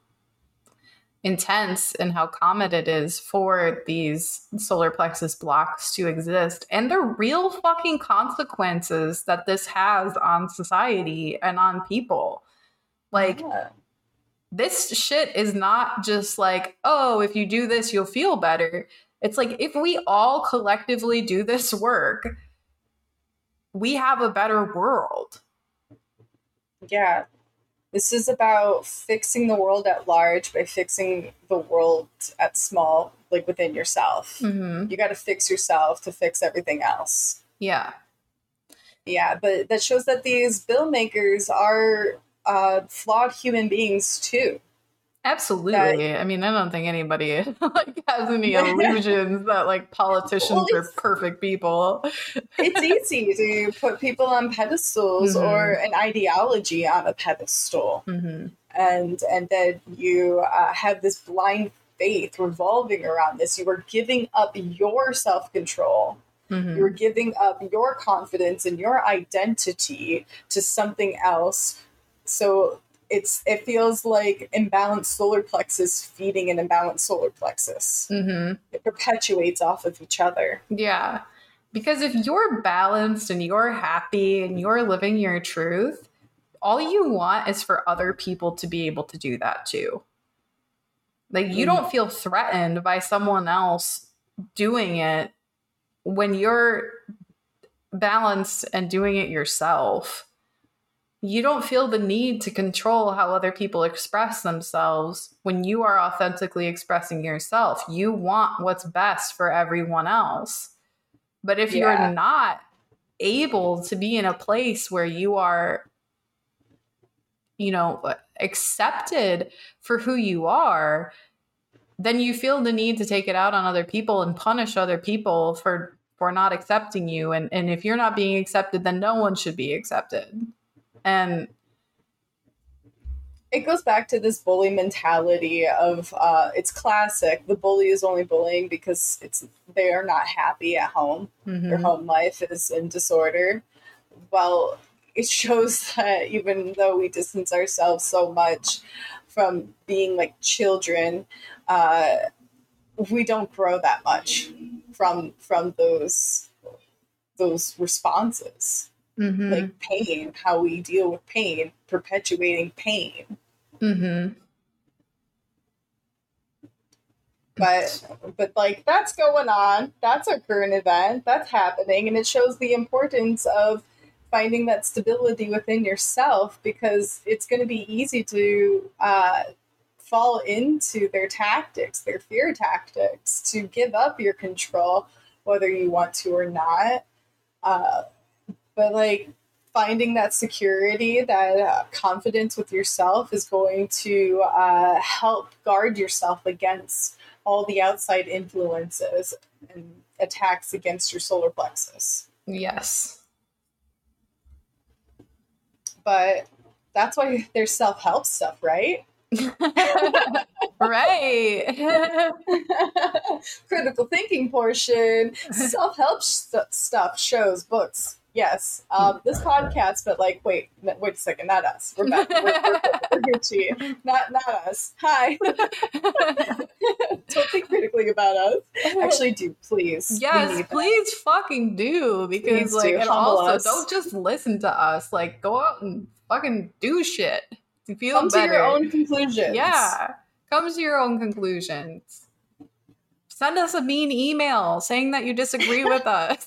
intense and how common it is for these solar plexus blocks to exist and the real fucking consequences that this has on society and on people. Like, yeah. this shit is not just like, oh, if you do this, you'll feel better. It's like if we all collectively do this work, we have a better world. Yeah. This is about fixing the world at large by fixing the world at small, like within yourself. Mm-hmm. You got to fix yourself to fix everything else. Yeah. Yeah, but that shows that these bill makers are uh, flawed human beings too. Absolutely. That, I mean, I don't think anybody like has any illusions that like politicians well, are perfect people. it's easy to put people on pedestals mm-hmm. or an ideology on a pedestal, mm-hmm. and and then you uh, have this blind faith revolving around this. You are giving up your self control. Mm-hmm. You're giving up your confidence and your identity to something else. So it's it feels like imbalanced solar plexus feeding an imbalanced solar plexus. Mm-hmm. It perpetuates off of each other. Yeah, because if you're balanced and you're happy and you're living your truth, all you want is for other people to be able to do that too. Like you mm-hmm. don't feel threatened by someone else doing it when you're balanced and doing it yourself you don't feel the need to control how other people express themselves when you are authentically expressing yourself. You want what's best for everyone else. But if yeah. you're not able to be in a place where you are, you know, accepted for who you are, then you feel the need to take it out on other people and punish other people for for not accepting you and and if you're not being accepted then no one should be accepted and it goes back to this bully mentality of uh, it's classic. The bully is only bullying because it's they are not happy at home. Mm-hmm. Their home life is in disorder. Well, it shows that even though we distance ourselves so much from being like children, uh, we don't grow that much from from those those responses mm-hmm. like pain, how we deal with pain, perpetuating pain. Mm-hmm. But but like that's going on. That's a current event. That's happening, and it shows the importance of finding that stability within yourself because it's going to be easy to uh, fall into their tactics, their fear tactics, to give up your control, whether you want to or not. Uh, but like finding that security, that uh, confidence with yourself is going to uh, help guard yourself against all the outside influences and attacks against your solar plexus. Yes. But that's why there's self help stuff, right? right. Critical thinking portion, self help st- stuff, shows, books, Yes, um, this podcast, but like, wait, wait a second, not us. We're back. We're, we're, we're Gucci, not not us. Hi. Don't think critically about us. Actually, do please. Yes, please fucking do because please like, do. and also us. don't just listen to us. Like, go out and fucking do shit feel Come better. to your own conclusions. Yeah, come to your own conclusions. Send us a mean email saying that you disagree with us.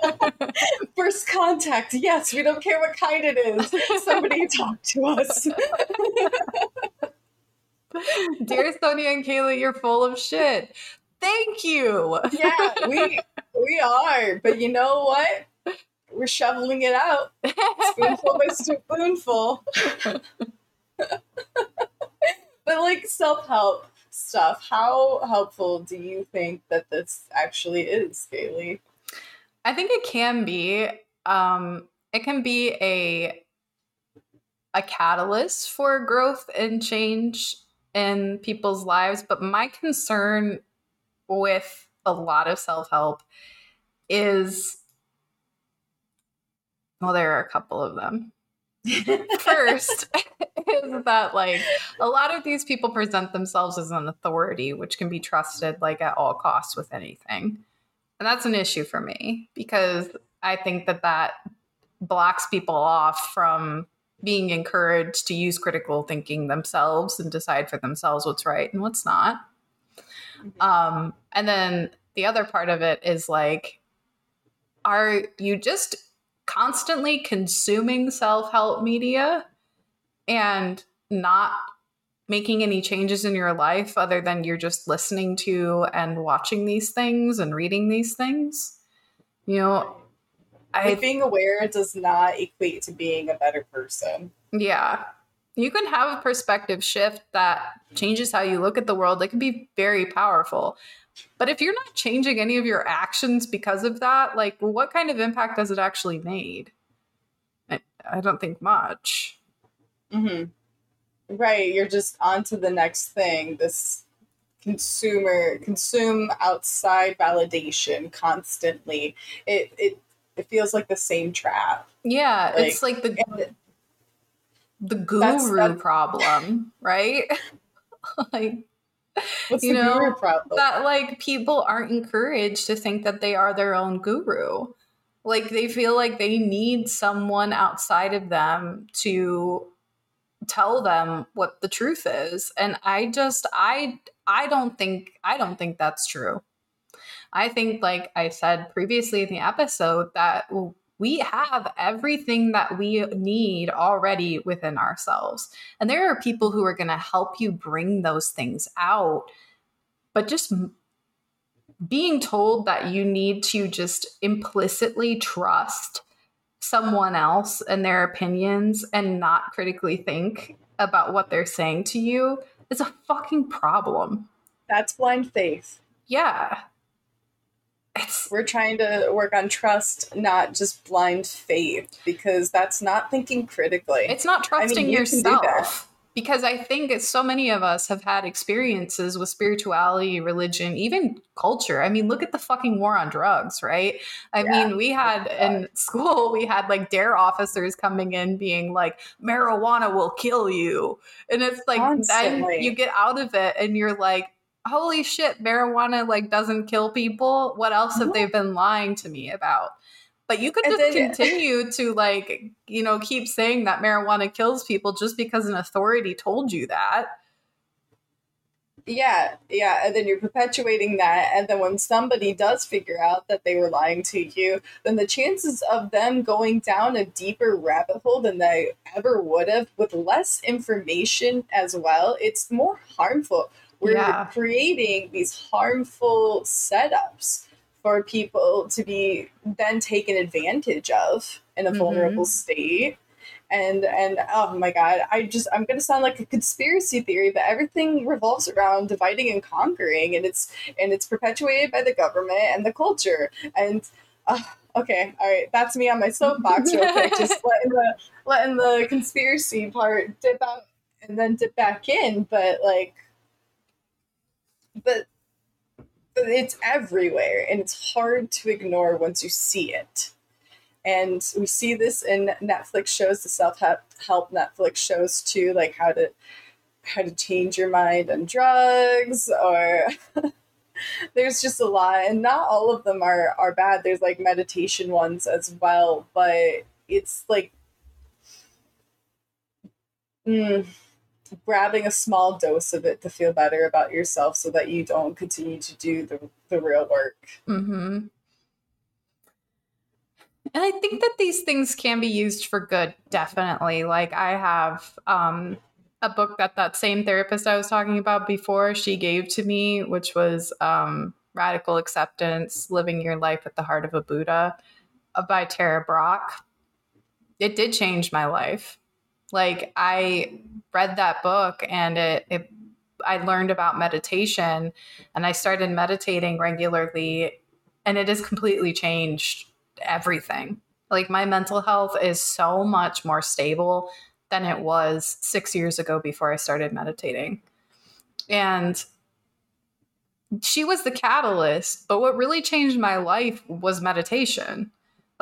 First contact, yes, we don't care what kind it is. Somebody talk to us. Dear Sonia and Kalee, you're full of shit. Thank you. yeah, we we are. But you know what? We're shoveling it out. Spoonful by spoonful. but like self-help stuff, how helpful do you think that this actually is, Kalee? I think it can be. Um, it can be a a catalyst for growth and change in people's lives. But my concern with a lot of self help is well, there are a couple of them. First is that like a lot of these people present themselves as an authority, which can be trusted like at all costs with anything. And that's an issue for me because I think that that blocks people off from being encouraged to use critical thinking themselves and decide for themselves what's right and what's not. Mm-hmm. Um, and then the other part of it is like, are you just constantly consuming self help media and not making any changes in your life other than you're just listening to and watching these things and reading these things? You know, I, like being aware does not equate to being a better person. Yeah. You can have a perspective shift that changes how you look at the world. It can be very powerful. But if you're not changing any of your actions because of that, like what kind of impact has it actually made? I, I don't think much. Mm-hmm. Right. You're just on to the next thing. This consumer consume outside validation constantly. It it it feels like the same trap. Yeah, like, it's like the the guru that's, that's, problem, right? like What's you know that like people aren't encouraged to think that they are their own guru. Like they feel like they need someone outside of them to tell them what the truth is. And I just I I don't think I don't think that's true. I think, like I said previously in the episode, that we have everything that we need already within ourselves. And there are people who are going to help you bring those things out. But just being told that you need to just implicitly trust someone else and their opinions and not critically think about what they're saying to you is a fucking problem. That's blind faith. Yeah it's, we're trying to work on trust, not just blind faith, because that's not thinking critically. It's not trusting I mean, you yourself. Because I think so many of us have had experiences with spirituality, religion, even culture. I mean, look at the fucking war on drugs, right? I yeah. mean, we had oh in school, we had like DARE officers coming in being like, marijuana will kill you. And it's like, Constantly. then you get out of it and you're like, holy shit, marijuana like doesn't kill people. What else have uh-huh. they been lying to me about? But you could just then, uh, continue to like, you know, keep saying that marijuana kills people just because an authority told you that. Yeah, yeah, and then you're perpetuating that, and then when somebody does figure out that they were lying to you, then the chances of them going down a deeper rabbit hole than they ever would have with less information as well, it's more harmful we're yeah. creating these harmful setups for people to be then taken advantage of in a mm-hmm. vulnerable state and and oh my god i just i'm going to sound like a conspiracy theory but everything revolves around dividing and conquering and it's and it's perpetuated by the government and the culture and uh, okay all right that's me on my soapbox real quick just letting the letting the conspiracy part dip out and then dip back in but like but it's everywhere and it's hard to ignore once you see it. And we see this in Netflix shows, the self help Netflix shows too, like how to how to change your mind on drugs or there's just a lot and not all of them are are bad. There's like meditation ones as well, but it's like mm, grabbing a small dose of it to feel better about yourself so that you don't continue to do the, the real work. Mm-hmm. And I think that these things can be used for good, definitely. Like I have um, a book that that same therapist I was talking about before, she gave to me, which was um, Radical Acceptance, Living Your Life at the Heart of a Buddha uh, by Tara Brach. It did change my life. Like I read that book and it, it I learned about meditation and I started meditating regularly and it has completely changed everything. Like my mental health is so much more stable than it was six years ago before I started meditating. And she was the catalyst, but what really changed my life was meditation.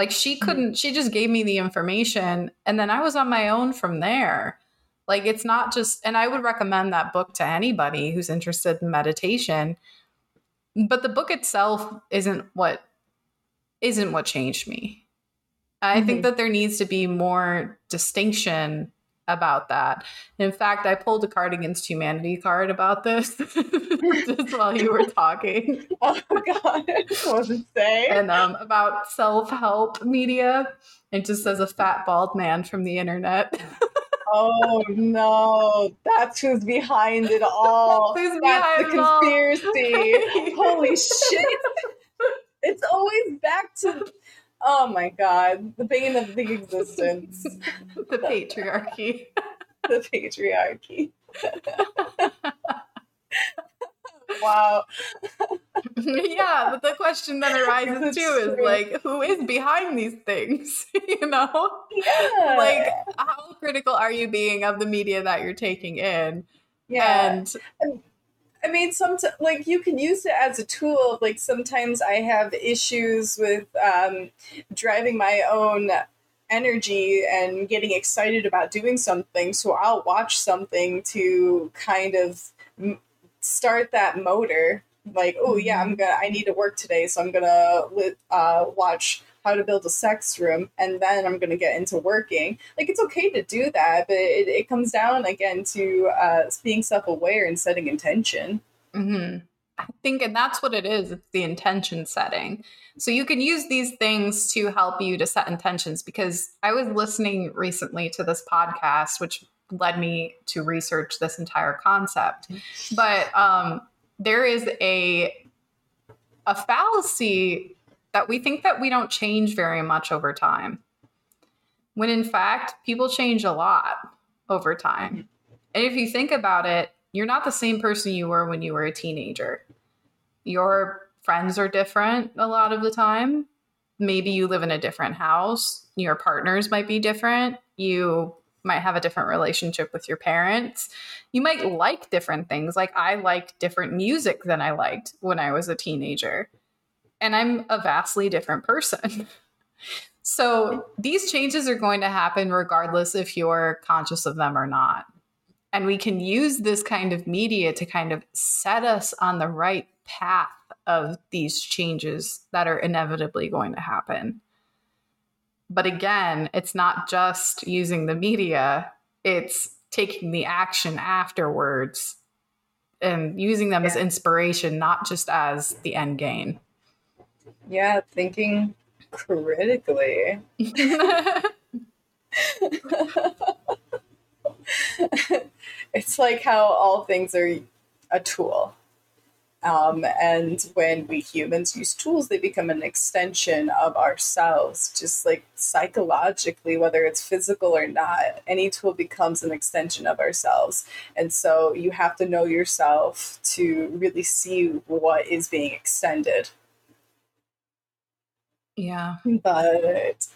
Like she Mm-hmm. couldn't, she just gave me the information and then I was on my own from there. Like it's not just, and I would recommend that book to anybody who's interested in meditation. But the book itself isn't what isn't what changed me. I think Mhm. that there needs to be more distinction about that. In fact, I pulled a card against humanity card about this just while you were talking. Oh god, it say? And um, about self help media. It just says a fat bald man from the internet. Oh no, that's who's behind it all. Who's that's the behind it all. conspiracy. Holy shit! It's always back to. Oh my god, the bane of the existence, the patriarchy. the patriarchy. wow. yeah, but the question then arises too is like, who is behind these things? you know? Yeah. Like, how critical are you being of the media that you're taking in? yeah. And I mean, sometimes like you can use it as a tool. Like sometimes I have issues with um, driving my own energy and getting excited about doing something. So I'll watch something to kind of m- start that motor. Like, oh yeah, I'm gonna. I need to work today, so I'm gonna uh, watch how to build a sex room, and then I'm gonna get into working. Like, it's okay to do that, but it, it comes down again to uh, being self aware and setting intention. Mhm. I think, and that's what it is. It's the intention setting. So you can use these things to help you to set intentions. Because I was listening recently to this podcast, which led me to research this entire concept. But um, there is a a fallacy that we think that we don't change very much over time, when in fact people change a lot over time. And if you think about it, you're not the same person you were when you were a teenager. Your friends are different a lot of the time. Maybe you live in a different house. Your partners might be different. You might have a different relationship with your parents. You might like different things. Like I like different music than I liked when I was a teenager. And I'm a vastly different person. So these changes are going to happen regardless if you're conscious of them or not. And we can use this kind of media to kind of set us on the right path of these changes that are inevitably going to happen. But again, it's not just using the media, it's taking the action afterwards and using them as inspiration, not just as the end game. Yeah, thinking critically. it's like how all things are a tool. Um, and when we humans use tools, they become an extension of ourselves, just like psychologically, whether it's physical or not. Any tool becomes an extension of ourselves. And so you have to know yourself to really see what is being extended. Yeah. But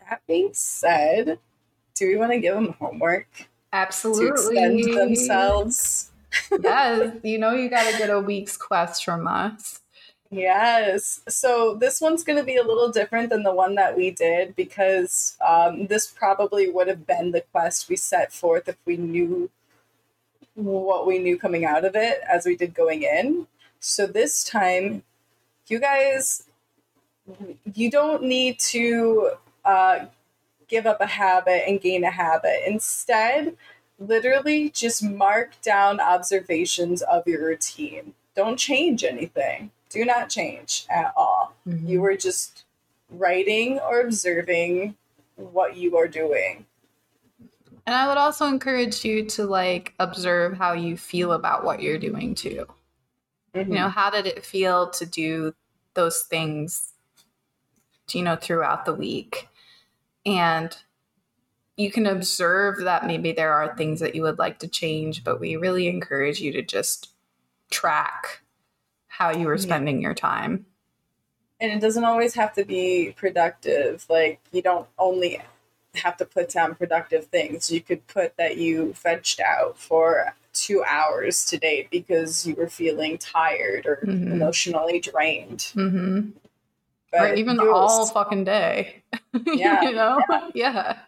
that being said, do we want to give them homework Absolutely. to extend themselves? yes, you know you got to get a week's quest from us. Yes. So this one's going to be a little different than the one that we did because um, this probably would have been the quest we set forth if we knew what we knew coming out of it as we did going in. So this time, you guys, you don't need to uh, give up a habit and gain a habit. Instead, literally just mark down observations of your routine. Don't change anything. Do not change at all. You were just writing or observing what you are doing. And I would also encourage you to like observe how you feel about what you're doing too. You know, how did it feel to do those things, you know, throughout the week? And you can observe that maybe there are things that you would like to change, but we really encourage you to just track how you were Yeah. spending your time. And it doesn't always have to be productive. Like you don't only have to put down productive things. You could put that you fetched out for two hours today because you were feeling tired or Mhm. emotionally drained. Mm-hmm. But Or even all fucking day. Yeah, you know? Yeah.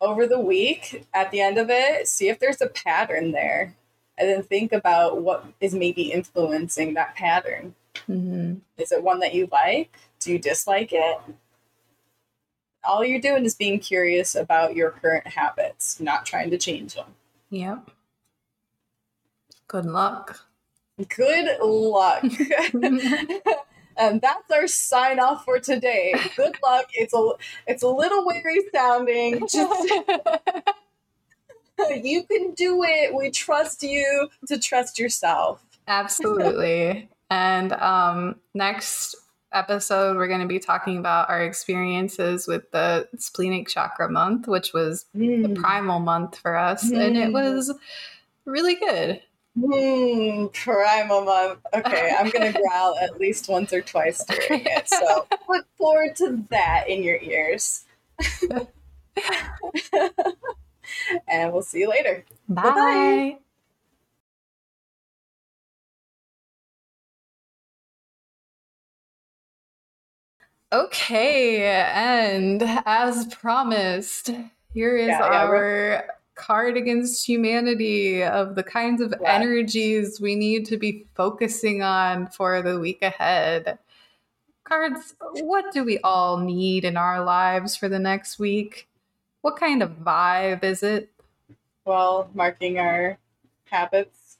over the week at the end of it, see if there's a pattern there. And then think about what is maybe influencing that pattern. hmm Is it one that you like? Do you dislike it? All you're doing is being curious about your current habits, not trying to change them. Yep. Good luck. Good luck. and that's our sign off for today. Good luck. It's a it's a little weary sounding. Just you can do it. We trust you to trust yourself. Absolutely. and um, next episode, we're going to be talking about our experiences with the splenic chakra month, which was the primal month for us. And it Mm. was really good. Hmm, primal month. Okay, I'm gonna growl at least once or twice during it. So look forward to that in your ears. and we'll see you later. Bye. Bye-bye. Okay, and as promised, here is yeah, our card against humanity of the kinds of Yeah. energies we need to be focusing on for the week ahead. Cards, what do we all need in our lives for the next week? What kind of vibe is it? Well, marking our habits.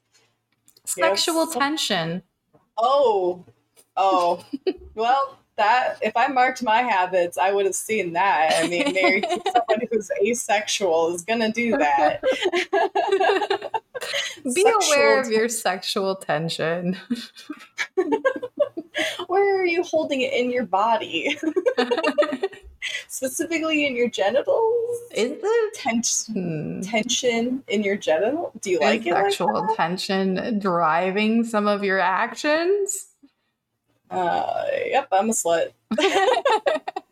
Sexual Yes. tension. Oh, oh. well, that if I marked my habits, I would have seen that. I mean, married to someone who's asexual is gonna do that. Be Sexual aware of your sexual tension. Where are you holding it in your body? Specifically in your genitals? Is the Tension, Hmm. tension in your genital? Do you like Is it? Sexual that? tension driving some of your actions? Uh, yep, I'm a slut.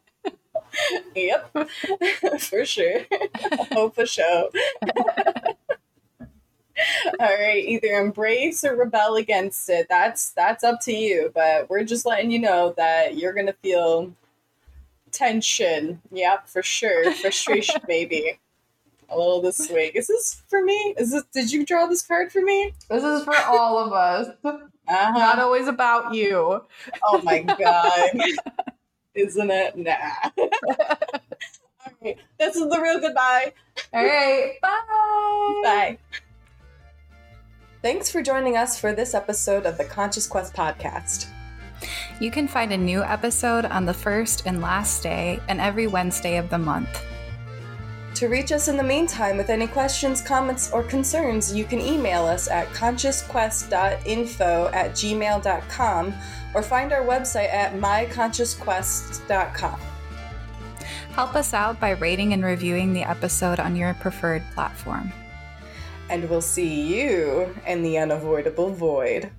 Yep, for sure. oh, for sure. All right, either embrace or rebel against it. That's that's up to you. But we're just letting you know that you're gonna feel tension. Yep, for sure. Frustration, maybe. A little this week. Is this for me? Is this? Did you draw this card for me? This is for all of us. Uh Not always about you. Oh my god. Isn't it? Nah. All right. This is the real goodbye. All right. Bye. Bye. Thanks for joining us for this episode of the Conscious Quest podcast. You can find a new episode on the first and last day and every Wednesday of the month. To reach us in the meantime with any questions, comments, or concerns, you can email us at consciousquest.info at gmail.com or find our website at myconsciousquest.com. Help us out by rating and reviewing the episode on your preferred platform. And we'll see you in the unavoidable void.